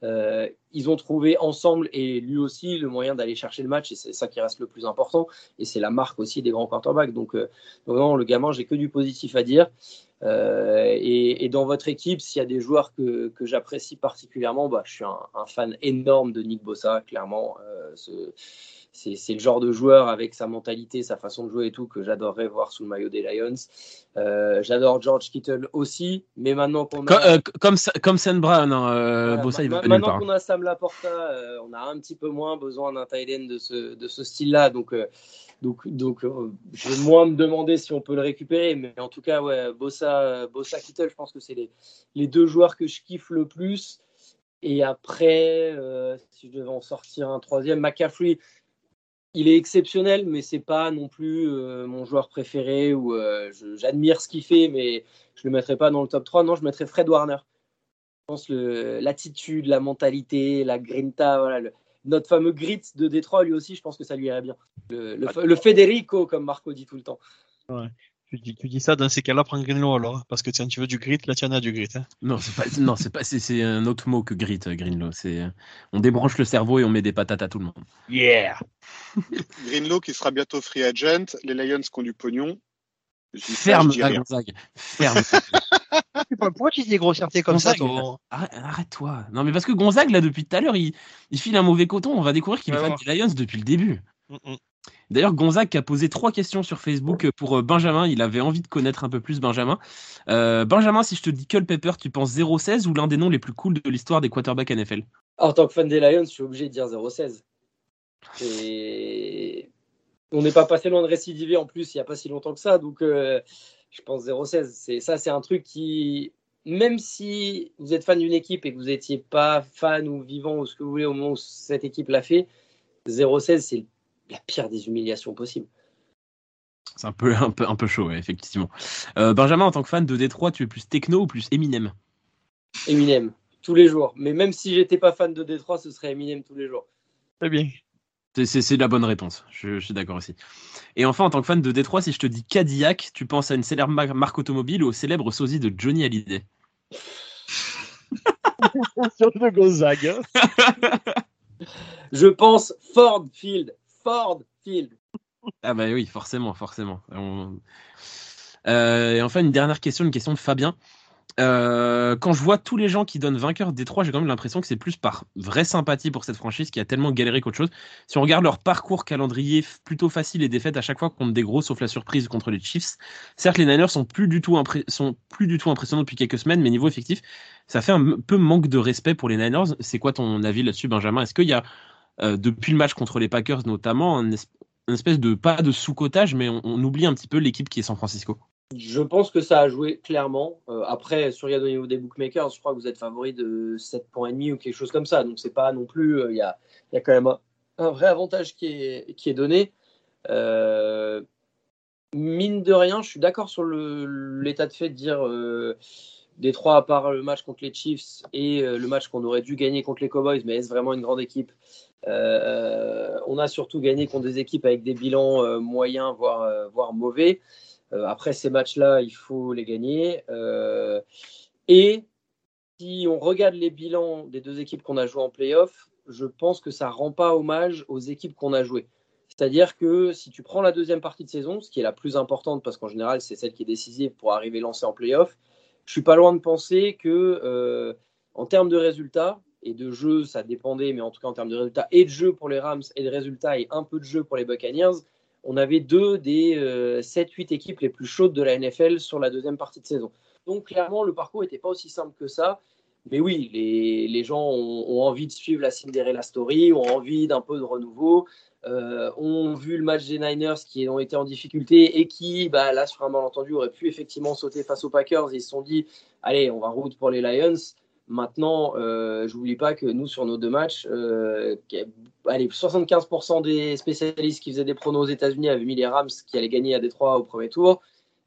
S3: euh, ils ont trouvé ensemble et lui aussi le moyen d'aller chercher le match et c'est ça qui reste le plus important et c'est la marque aussi des grands quarterbacks. Donc, euh, le gamin, j'ai que du positif à dire. Euh, et, dans votre équipe, s'il y a des joueurs que, j'apprécie particulièrement, bah, je suis un, fan énorme de Nick Bossa, clairement. Euh, c'est c'est le genre de joueur avec sa mentalité, sa façon de jouer et tout que j'adorerais voir sous le maillot des Lions. Euh, J'adore George Kittle aussi, mais maintenant qu'on a,
S1: Comme, euh, comme, Sa- comme Sam Brown, hein, euh,
S3: voilà,
S1: Bossa, il va
S3: maintenant qu'on a Sam Laporta, euh, on a un petit peu moins besoin d'un tight end de ce, de ce style-là. Donc, euh, donc, donc euh, je vais moins me demander si on peut le récupérer. Mais en tout cas, ouais, Bossa, Bossa Kittle, je pense que c'est les, les deux joueurs que je kiffe le plus. Et après, euh, si je devais en sortir un troisième, McCaffrey, il est exceptionnel, mais c'est pas non plus euh, mon joueur préféré ou euh, j'admire ce qu'il fait, mais je le mettrais pas dans le top 3. Non, je mettrais Fred Warner. Je pense l'attitude, la mentalité, la grinta, voilà, le- notre fameux grit de Détroit, lui aussi, je pense que ça lui irait bien. Le, le, le Federico, comme Marco dit tout le temps.
S5: Tu dis, tu dis ça dans ces cas-là, prends Greenlow alors, parce que tiens, tu veux du grit, là tu en as du grit. Hein.
S1: Non, c'est pas, non, c'est pas, c'est, c'est un autre mot que grit, euh, Greenlow. C'est, on débranche le cerveau et on met des patates à tout le monde.
S5: Yeah
S4: Greenlow qui sera bientôt free agent, les Lions qui ont du pognon. Ça,
S1: Ferme. Gonzague. Ferme.
S5: Pourquoi tu dis des grossièretés comme ça, toi?
S1: Arrête-toi. Non, mais parce que Gonzague, là, depuis tout à l'heure, il, il file un mauvais coton. On va découvrir qu'il est fan des Lions depuis le début.
S5: Mm, mm.
S1: D'ailleurs, Gonzague a posé trois questions sur Facebook pour euh, Benjamin. Il avait envie de connaître un peu plus Benjamin. Euh, Benjamin, si je te dis Culpepper, tu penses 0-16 ou l'un des noms les plus cool de l'histoire des quarterbacks NFL
S3: En tant que fan des Lions, je suis obligé de dire 0-16. Et on n'est pas passé loin de récidiver en plus il n'y a pas si longtemps que ça. Donc euh, je pense 0-16. C'est, ça, c'est un truc qui, même si vous êtes fan d'une équipe et que vous n'étiez pas fan ou vivant ou ce que vous voulez au moment où cette équipe l'a fait, 0-16, c'est la pire des humiliations possibles.
S1: C'est un peu, un peu, un peu chaud, ouais, effectivement. Euh, Benjamin, en tant que fan de Détroit, tu es plus techno ou plus Eminem?
S3: Eminem, tous les jours. Mais même si j'étais pas fan de Détroit, ce serait Eminem tous les jours.
S5: Très bien.
S1: C'est- la bonne réponse, je, je suis d'accord aussi. Et enfin, en tant que fan de Détroit, si je te dis Cadillac, tu penses à une célèbre mar- marque automobile ou au célèbre sosie de Johnny Hallyday?
S5: Sur le Gonzague. hein.
S3: Je pense Ford Field. Ford Field.
S1: Ah bah oui, forcément, forcément. Euh, et enfin, une dernière question, une question de Fabien. Euh, quand je vois tous les gens qui donnent vainqueur des trois, j'ai quand même l'impression que c'est plus par vraie sympathie pour cette franchise qui a tellement galéré qu'autre chose. Si on regarde leur parcours calendrier plutôt facile et défaite à chaque fois contre des gros, sauf la surprise contre les Chiefs, certes les Niners sont plus du tout, impressionnants depuis quelques semaines, mais niveau effectif, ça fait un peu manque de respect pour les Niners. C'est quoi ton avis là-dessus, Benjamin? Est-ce qu'il y a, euh, depuis le match contre les Packers notamment, un, une espèce de pas de sous-cotage, mais on, oublie un petit peu l'équipe qui est San Francisco
S3: Je pense que ça a joué clairement. Euh, après, sur regarde au niveau des bookmakers, je crois que vous êtes favori de 7 points et demi ou quelque chose comme ça. Donc c'est pas non plus. euh, Il y, a, quand même un, un vrai avantage qui est, qui est donné. Mine de rien, je suis d'accord sur l'état de fait de dire des trois à part le match contre les Chiefs et le match qu'on aurait dû gagner contre les Cowboys, mais est-ce vraiment une grande équipe? Euh, On a surtout gagné contre des équipes avec des bilans euh, moyens, voire, euh, voire mauvais. Après ces matchs-là, il faut les gagner. Et si on regarde les bilans des deux équipes qu'on a jouées en playoff, je pense que ça rend pas hommage aux équipes qu'on a jouées. C'est-à-dire que si tu prends la deuxième partie de saison, ce qui est la plus importante parce qu'en général c'est celle qui est décisive pour arriver lancé en playoff, je suis pas loin de penser que en termes de résultats et de jeu, ça dépendait, mais en tout cas en termes de résultats et de jeu pour les Rams et de résultats et un peu de jeu pour les Buccaneers, on avait deux des euh, 7-8 équipes les plus chaudes de la NFL sur la deuxième partie de saison. Donc clairement, le parcours n'était pas aussi simple que ça. Mais oui, les, gens ont, ont envie de suivre la Cinderella Story, ont envie d'un peu de renouveau, euh, ont vu le match des Niners qui ont été en difficulté et qui, bah, là, sur un malentendu, auraient pu effectivement sauter face aux Packers. Ils se sont dit, allez, on va route pour les Lions. Maintenant, euh, je n'oublie pas que nous, sur nos deux matchs, euh, allez, 75% des spécialistes qui faisaient des pronos aux États-Unis avaient mis les Rams qui allaient gagner à Détroit au premier tour.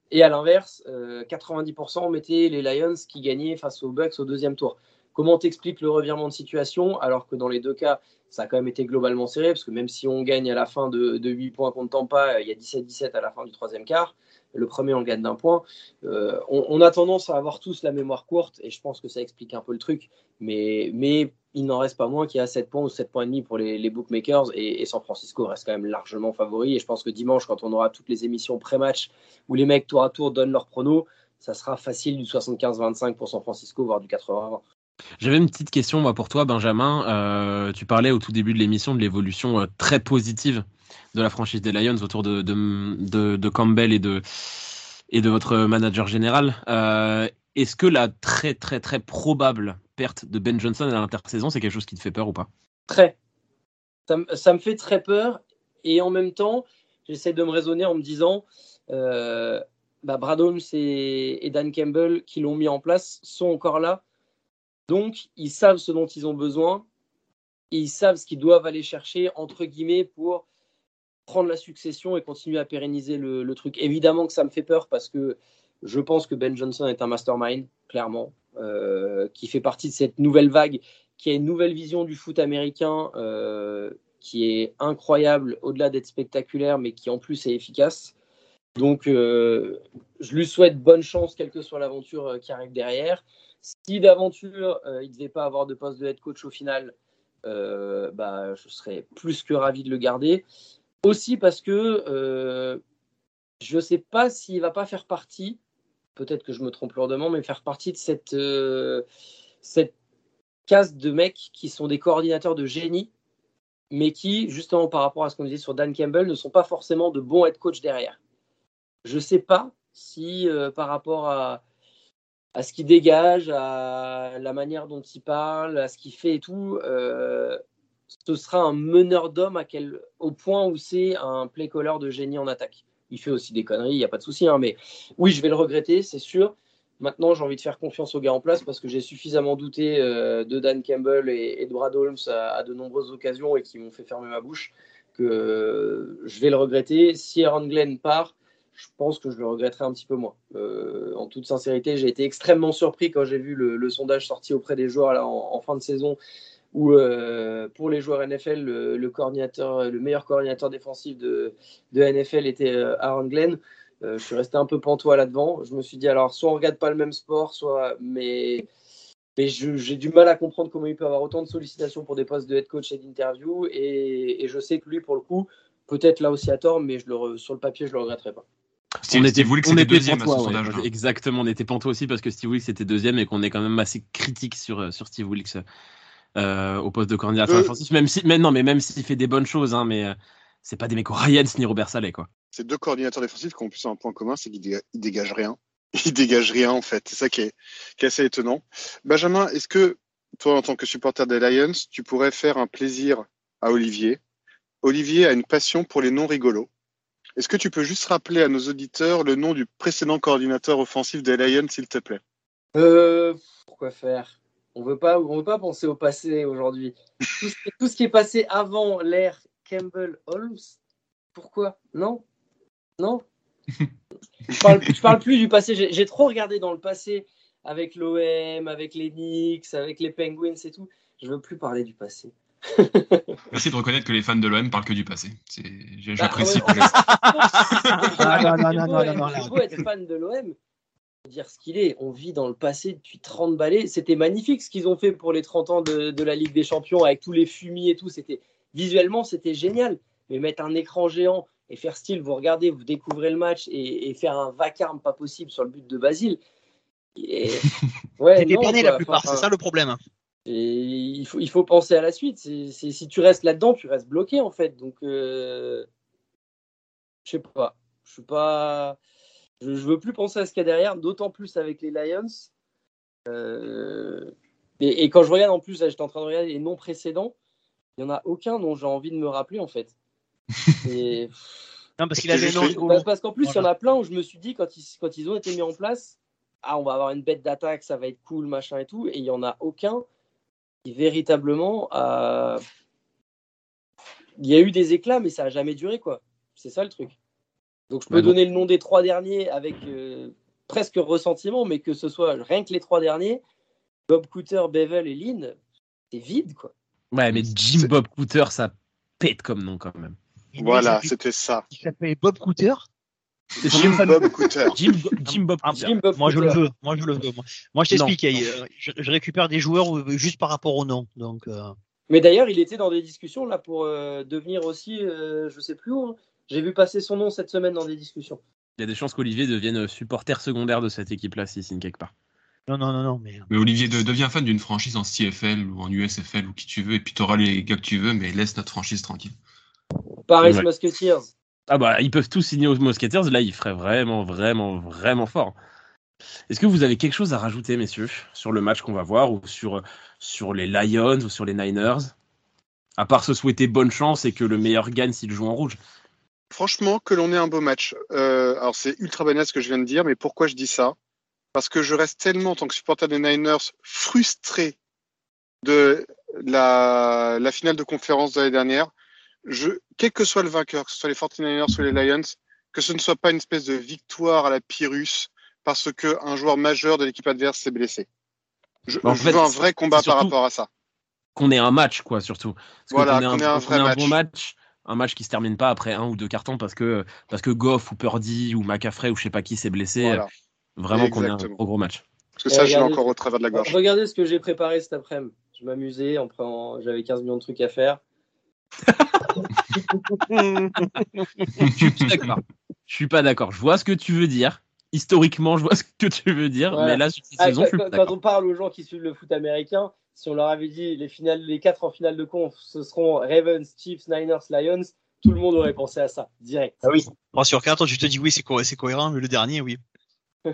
S3: Et à l'inverse, euh, 90% mettaient les Lions qui gagnaient face aux Bucks au deuxième tour. Comment t'expliques le revirement de situation alors que dans les deux cas, ça a quand même été globalement serré? Parce que même si on gagne à la fin de, de 8 points contre Tampa, il y a 17-17 à la fin du troisième quart. Le premier, on le gagne d'un point. Euh, on, a tendance à avoir tous la mémoire courte et je pense que ça explique un peu le truc. Mais, mais il n'en reste pas moins qu'il y a 7 points ou 7 points et demi pour les, bookmakers et, et San Francisco reste quand même largement favori. Et je pense que dimanche, quand on aura toutes les émissions pré-match où les mecs tour à tour donnent leurs pronos, ça sera facile du 75-25 pour San Francisco, voire du 80-20.
S1: J'avais une petite question moi, pour toi, Benjamin. Euh, tu parlais au tout début de l'émission de l'évolution euh, très positive de la franchise des Lions autour de, de, Campbell et de, et de votre manager général. Euh, Est-ce que la très très très probable perte de Ben Johnson à l'intersaison, c'est quelque chose qui te fait peur ou pas?
S3: Très. Ça, me- ça me fait très peur et en même temps, j'essaie de me raisonner en me disant, euh, bah, Brad Holmes et, et Dan Campbell qui l'ont mis en place sont encore là. Donc, ils savent ce dont ils ont besoin. Et ils savent ce qu'ils doivent aller chercher, entre guillemets, pour prendre la succession et continuer à pérenniser le, truc. Évidemment que ça me fait peur parce que je pense que Ben Johnson est un mastermind, clairement, euh, qui fait partie de cette nouvelle vague, qui a une nouvelle vision du foot américain euh, qui est incroyable, au-delà d'être spectaculaire, mais qui en plus est efficace. Donc, euh, je lui souhaite bonne chance, quelle que soit l'aventure qui arrive derrière. Si d'aventure, il ne devait pas avoir de poste de head coach au final, bah, je serais plus que ravi de le garder. Aussi parce que euh, je ne sais pas s'il ne va pas faire partie, peut-être que je me trompe lourdement, mais faire partie de cette, euh, cette case de mecs qui sont des coordinateurs de génie, mais qui, justement par rapport à ce qu'on disait sur Dan Campbell, ne sont pas forcément de bons head coach derrière. Je ne sais pas si euh, par rapport à, ce qu'il dégage, à la manière dont il parle, à ce qu'il fait et tout, euh, ce sera un meneur d'homme au point où c'est un play caller de génie en attaque. Il fait aussi des conneries, il n'y a pas de souci, hein, mais oui, je vais le regretter, c'est sûr. Maintenant, j'ai envie de faire confiance aux gars en place parce que j'ai suffisamment douté euh, de Dan Campbell et, et de Brad Holmes à, de nombreuses occasions et qui m'ont fait fermer ma bouche que euh, je vais le regretter. Si Aaron Glenn part, je pense que je le regretterai un petit peu moins. Euh, en toute sincérité, j'ai été extrêmement surpris quand j'ai vu le, sondage sorti auprès des joueurs en fin de saison où euh, pour les joueurs NFL, le, le, coordinateur, le meilleur coordinateur défensif de, de NFL était euh, Aaron Glenn. Euh, je suis resté un peu pantois là-devant. Je me suis dit, alors, soit on regarde pas le même sport, soit. Mais, mais j'ai du mal à comprendre comment il peut avoir autant de sollicitations pour des postes de head coach et d'interview. Et, et, je sais que lui, pour le coup, peut-être là aussi à tort, mais je le, sur le papier, je le regretterai pas.
S1: Steve, on était, Steve Wilkes était deuxième pantois, à ce sondage. Ouais, exactement, on était pantois aussi parce que Steve Wilkes était deuxième et qu'on est quand même assez critique sur, sur Steve Wilkes euh, au poste de coordinateur défensif. Euh... Même si, mais non, mais même s'il fait des bonnes choses, hein, mais euh, c'est pas des mecs Ryans ni Robert Saleh, quoi.
S4: Ces deux coordinateurs défensifs qui ont plus un point commun, c'est qu'ils dégagent, dégagent rien. Ils dégagent rien, en fait. C'est ça qui est, qui est assez étonnant. Benjamin, est-ce que toi, en tant que supporter des Lions, tu pourrais faire un plaisir à Olivier? Olivier a une passion pour les noms rigolos. Est-ce que tu peux juste rappeler à nos auditeurs le nom du précédent coordinateur offensif des Lions, s'il te plaît?
S3: Euh, Pourquoi faire? On veut pas, on veut pas penser au passé aujourd'hui. Tout, tout, ce qui est passé avant l'ère Campbell Holmes, pourquoi? Non? Non? Je, parle, je parle plus du passé. J'ai trop regardé dans le passé avec l'OM, avec les Knicks, avec les Penguins et tout. Je veux plus parler du passé.
S2: Merci de reconnaître que les fans de l'OM parlent que du passé. J'apprécie.
S3: Ah, non, non, non, non, non, C'est beau être fan de l'OM. Dire ce qu'il est, on vit dans le passé depuis 30 balais. C'était magnifique ce qu'ils ont fait pour les 30 ans de, de, la Ligue des Champions avec tous les fumis et tout. C'était visuellement, c'était génial. Mais mettre un écran géant et faire style, vous regardez, vous découvrez le match et, et faire un vacarme pas possible sur le but de Basile.
S5: Et... Ouais, la plupart, enfin, c'est ça le problème.
S3: Et il faut, il faut penser à la suite. C est, c est, si tu restes là-dedans, tu restes bloqué en fait. Donc, euh, je sais pas. Je suis pas. Je, je, veux plus penser à ce qu'il y a derrière, d'autant plus avec les Lions. Euh, et, et, quand je regarde en plus, j'étais en train de regarder les noms précédents, il n'y en a aucun dont j'ai envie de me rappeler en fait. Et...
S5: non, parce qu'il avait
S3: parce, parce qu'en plus, il voilà. y en a plein où je me suis dit, quand ils, quand ils ont été mis en place, ah, on va avoir une bête d'attaque, ça va être cool, machin et tout. Et il n'y en a aucun qui véritablement a. Il y a eu des éclats, mais ça n'a jamais duré, quoi. C'est ça le truc. Donc je peux donner bon. le nom des trois derniers avec euh, presque ressentiment, mais que ce soit rien que les trois derniers, Bob Cooter, Bevel et Lynn, c'est vide, quoi.
S1: Ouais, mais Jim Bob Cooter, ça pète comme nom quand même.
S4: Voilà, c'était ça.
S5: Il s'appelait Bob Cooter?
S4: Jim Bob Cooter.
S5: Jim, Jim Bob Cooter. Jim Bob moi, je le veux. Moi, je le veux. Moi, je t'explique. Je, je, récupère des joueurs euh, juste par rapport au nom. Donc. Euh...
S3: Mais d'ailleurs, il était dans des discussions là pour euh, devenir aussi, euh, je sais plus où. Hein. J'ai vu passer son nom cette semaine dans des discussions.
S1: Il y a des chances qu'Olivier devienne supporter secondaire de cette équipe-là, si signe quelque part.
S5: Non, non, non, non. Mais,
S2: mais Olivier, de, deviens fan d'une franchise en CFL ou en USFL ou qui tu veux, et puis tu auras les gars que tu veux, mais laisse notre franchise tranquille.
S3: Paris ouais. Musketeers.
S1: Ah bah, ils peuvent tous signer aux Musketeers. Là, ils feraient vraiment, vraiment, vraiment fort. Est-ce que vous avez quelque chose à rajouter, messieurs, sur le match qu'on va voir ou sur, sur les Lions ou sur les Niners? À part se souhaiter bonne chance et que le meilleur gagne s'il joue en rouge.
S4: Franchement, que l'on ait un beau match. Euh, alors, c'est ultra banal ce que je viens de dire, mais pourquoi je dis ça? Parce que je reste tellement, en tant que supporter des Niners, frustré de la, la finale de conférence de l'année dernière je, quel que soit le vainqueur, que ce soit les 49ers ou les Lions, que ce ne soit pas une espèce de victoire à la Pyrrhus parce qu'un joueur majeur de l'équipe adverse s'est blessé. Je, en je fait, veux un vrai combat par rapport à ça.
S1: Qu'on ait un match, quoi, surtout.
S4: Parce voilà, qu'on ait un, qu ait un vrai
S1: un
S4: match.
S1: bon match. Un match qui se termine pas après un ou deux cartons parce que, parce que Goff ou Purdy ou McCaffrey ou je sais pas qui s'est blessé.
S4: Voilà.
S1: Vraiment qu'on ait un gros gros match.
S4: Parce que ça, je l'ai
S3: regardez-
S4: encore au travers de la gorge.
S3: Regardez ce que j'ai préparé cet après-midi. Je m'amusais, en prenant- j'avais 15 millions de trucs à faire.
S1: Je suis pas d'accord. Je suis pas d'accord. Je vois ce que tu veux dire. Historiquement, je vois ce que tu veux dire,
S3: Voilà.
S1: mais là, cette
S3: Ah,
S1: saison, je suis
S3: quand,
S1: pas
S3: quand
S1: d'accord.
S3: on parle aux gens qui suivent le foot américain, si on leur avait dit les finales, les quatre en finale de conf, ce seront Ravens, Chiefs, Niners, Lions, tout le monde aurait pensé à ça direct.
S5: Ah oui. Bon, sur 4, tu te dis oui, c'est co- c'est cohérent, mais le dernier, oui.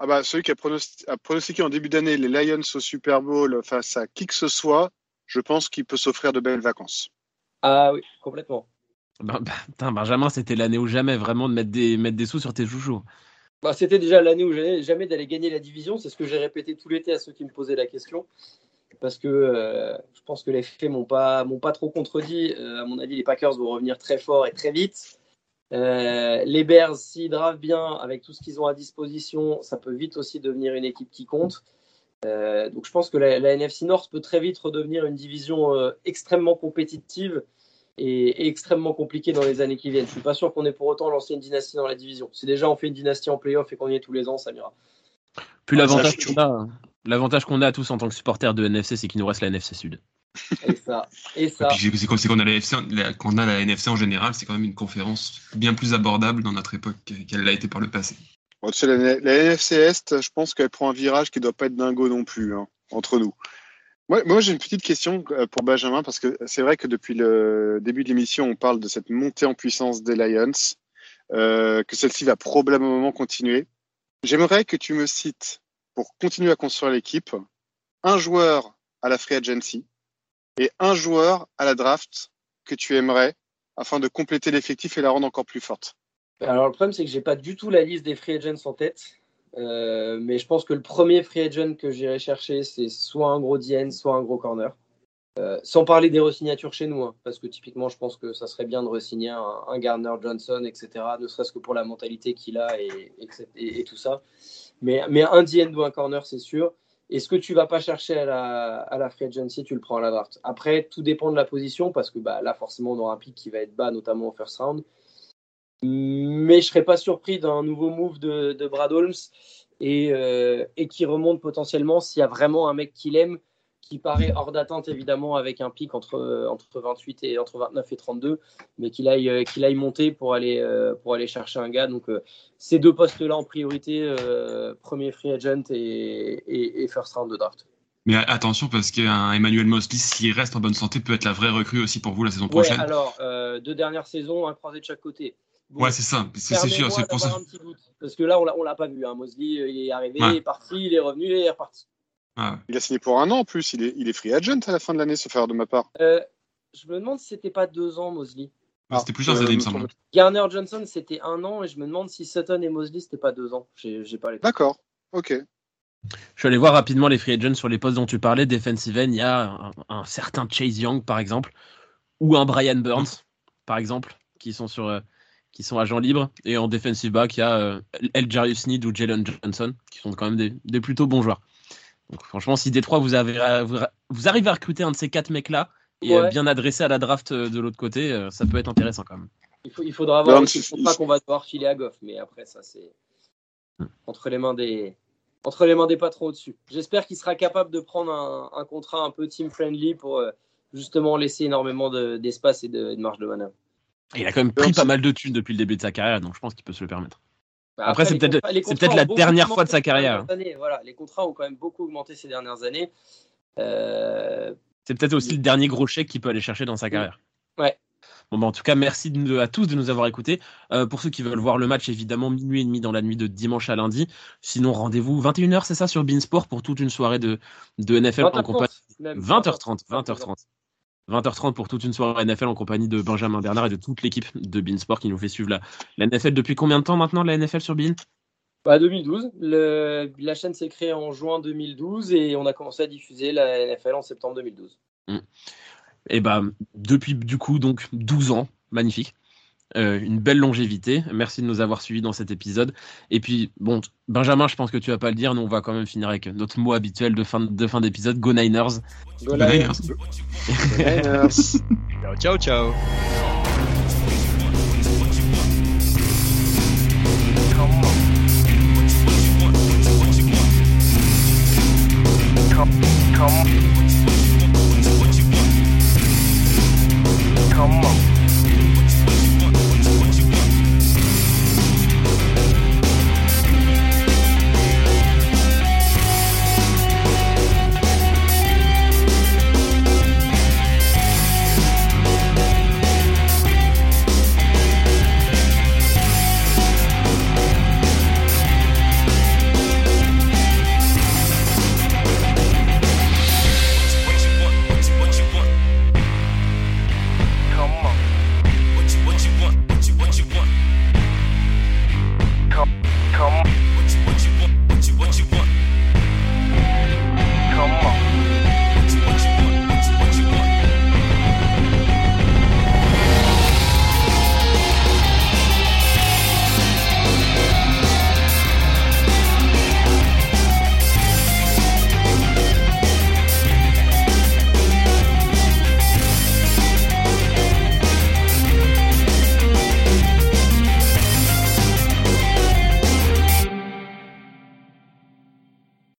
S4: Ah bah, celui qui a, pronosti- a pronostiqué en début d'année les Lions au Super Bowl face à qui que ce soit, je pense qu'il peut s'offrir de belles vacances.
S3: Ah oui, complètement.
S1: Ben- ben, putain, Benjamin, c'était l'année ou jamais vraiment de mettre des, mettre des sous sur tes chouchous.
S3: Bah, C'était déjà l'année où j'allais jamais d'aller gagner la division. C'est ce que j'ai répété tout l'été à ceux qui me posaient la question. Parce que euh, je pense que les faits m'ont pas, m'ont pas trop contredit. Euh, à mon avis, les Packers vont revenir très fort et très vite. Euh, les Bears, s'ils dravent bien avec tout ce qu'ils ont à disposition, ça peut vite aussi devenir une équipe qui compte. Donc je pense que la, NFC North peut très vite redevenir une division extrêmement compétitive et, et extrêmement compliquée dans les années qui viennent. Je suis pas sûr qu'on ait pour autant lancé une dynastie dans la division. Si déjà on fait une dynastie en playoff et qu'on y est tous les ans, ça m'ira.
S1: Puis
S5: Ah,
S1: l'avantage qu'on a, l'avantage qu'on a tous en tant que supporters de NFC, c'est qu'il nous reste la NFC Sud.
S3: Et ça, et
S2: Et
S3: ça.
S2: puis c'est comme c'est qu'on a la NFC, en- la- qu'on a la NFC en général, c'est quand même une conférence bien plus abordable dans notre époque qu'elle l'a été par le passé.
S4: Bon, tu sais, la, la NFC Est, je pense qu'elle prend un virage qui doit pas être dingo non plus, hein, entre nous. Moi, j'ai une petite question euh, pour Benjamin, parce que c'est vrai que depuis le début de l'émission, on parle de cette montée en puissance des Lions, euh, que celle-ci va probablement continuer. J'aimerais que tu me cites, pour continuer à construire l'équipe, un joueur à la free agency et un joueur à la draft que tu aimerais afin de compléter l'effectif et la rendre encore plus forte.
S3: Alors le problème, c'est que j'ai pas du tout la liste des free agents en tête. Euh, mais je pense que le premier free agent que j'irai chercher, c'est soit un gros DN, soit un gros corner. Euh, sans parler des resignatures chez nous, hein, parce que typiquement, je pense que ça serait bien de resigner un, un Garner Johnson, etc., ne serait-ce que pour la mentalité qu'il a et, tout ça. Mais, un DN ou un corner, c'est sûr. Et ce que tu vas pas chercher à la, à la free tu le prends à la draft? Après, tout dépend de la position, parce que bah, là, forcément, on aura un pick qui va être bas, notamment au first round. Mais je serais pas surpris d'un nouveau move de, de Brad Holmes et, euh, et qui remonte potentiellement s'il y a vraiment un mec qu'il aime, qui paraît hors d'atteinte évidemment avec un pic entre, entre 28 et entre 29 et 32, mais qu'il aille, euh, qu'il aille monter pour aller, euh, pour aller chercher un gars. Donc euh, ces deux postes-là en priorité, euh, premier free agent et, et, et first round de draft.
S2: Mais attention parce qu'un Emmanuel Mosley, s'il reste en bonne santé, peut être la vraie recrue aussi pour vous la saison
S3: Ouais,
S2: prochaine.
S3: alors deux dernières saisons, un croisé de chaque côté. Bon,
S2: Ouais, c'est ça, c'est sûr, c'est pour ça.
S3: d'avoir un petit doute, parce que là, on l'a, on l'a pas vu. Hein. Mosley, euh, il est arrivé,
S2: Ouais.
S3: il est parti, il est revenu et il est reparti.
S2: Ah,
S4: Il a signé pour un an en plus. Il est, il est free agent à la fin de l'année, sauf erreur de ma part.
S3: Euh, je me demande si c'était pas deux ans, Mosley.
S2: C'était plusieurs années, il me semble.
S3: Garner Johnson, c'était un an, et je me demande si Sutton et Mosley, c'était pas deux ans. J'ai, j'ai pas les.
S4: D'accord. Ok.
S1: Je suis allé voir rapidement les free agents sur les postes dont tu parlais. Defensive end, il y a un, un certain Chase Young, par exemple, ou un Brian Burns, par exemple, qui sont sur, euh, qui sont agents libres. Et en defensive back, il y a euh, El Jarius Need ou Jalen Johnson, qui sont quand même des, des plutôt bons joueurs. Donc franchement, si Détroit vous, avez, euh, vous, vous arrivez à recruter un de ces quatre mecs-là et euh,
S3: Ouais.
S1: bien adressé à la draft euh, de l'autre côté, euh, ça peut être intéressant quand même.
S3: Il, faut- il faudra voir le contrat qu'on va devoir filer à Goff, mais après, ça, c'est
S1: Hmm.
S3: entre les mains des. Entre les mains des patrons au-dessus. J'espère qu'il sera capable de prendre un, un contrat un peu team-friendly pour euh, justement laisser énormément de- d'espace et de, de marge de manœuvre.
S1: Il a quand même pris pas mal de thunes depuis le début de sa carrière, donc je pense qu'il peut se le permettre.
S3: Bah,
S1: Après, c'est peut-être- c'est la dernière fois de sa carrière.
S3: années. Voilà, les contrats ont quand même beaucoup augmenté ces dernières années. Euh,
S1: C'est peut-être aussi le dernier gros chèque qu'il peut aller chercher dans sa carrière.
S3: Ouais.
S1: Bon, bah, en tout cas, merci de- à tous de nous avoir écoutés. Euh, pour ceux qui veulent voir le match, évidemment, minuit et demi dans la nuit de dimanche à lundi. Sinon, rendez-vous 21h, c'est ça, sur Beansport pour toute une soirée de, de NFL en
S3: 20h30,
S1: compagnie.
S3: même.
S1: 20h30, 20h30. 20h30 pour toute une soirée NFL en compagnie de Benjamin Bernard et de toute l'équipe de Beansport qui nous fait suivre la, la NFL depuis combien de temps maintenant, la NFL sur Bean
S3: Bah, 2012. Le- la chaîne s'est créée en juin 2012 et on a commencé à diffuser la NFL en septembre 2012.
S1: Et bah, depuis du coup, donc 12 ans, magnifique. Euh, une belle longévité. Merci de nous avoir suivis dans cet épisode. Et puis, bon, Benjamin, je pense que tu vas pas le dire, nous on va quand même finir avec notre mot habituel de fin, de fin d'épisode, Go Niners.
S3: Go
S2: Niners.
S5: Ciao, ciao, ciao.
S6: Come. Come on.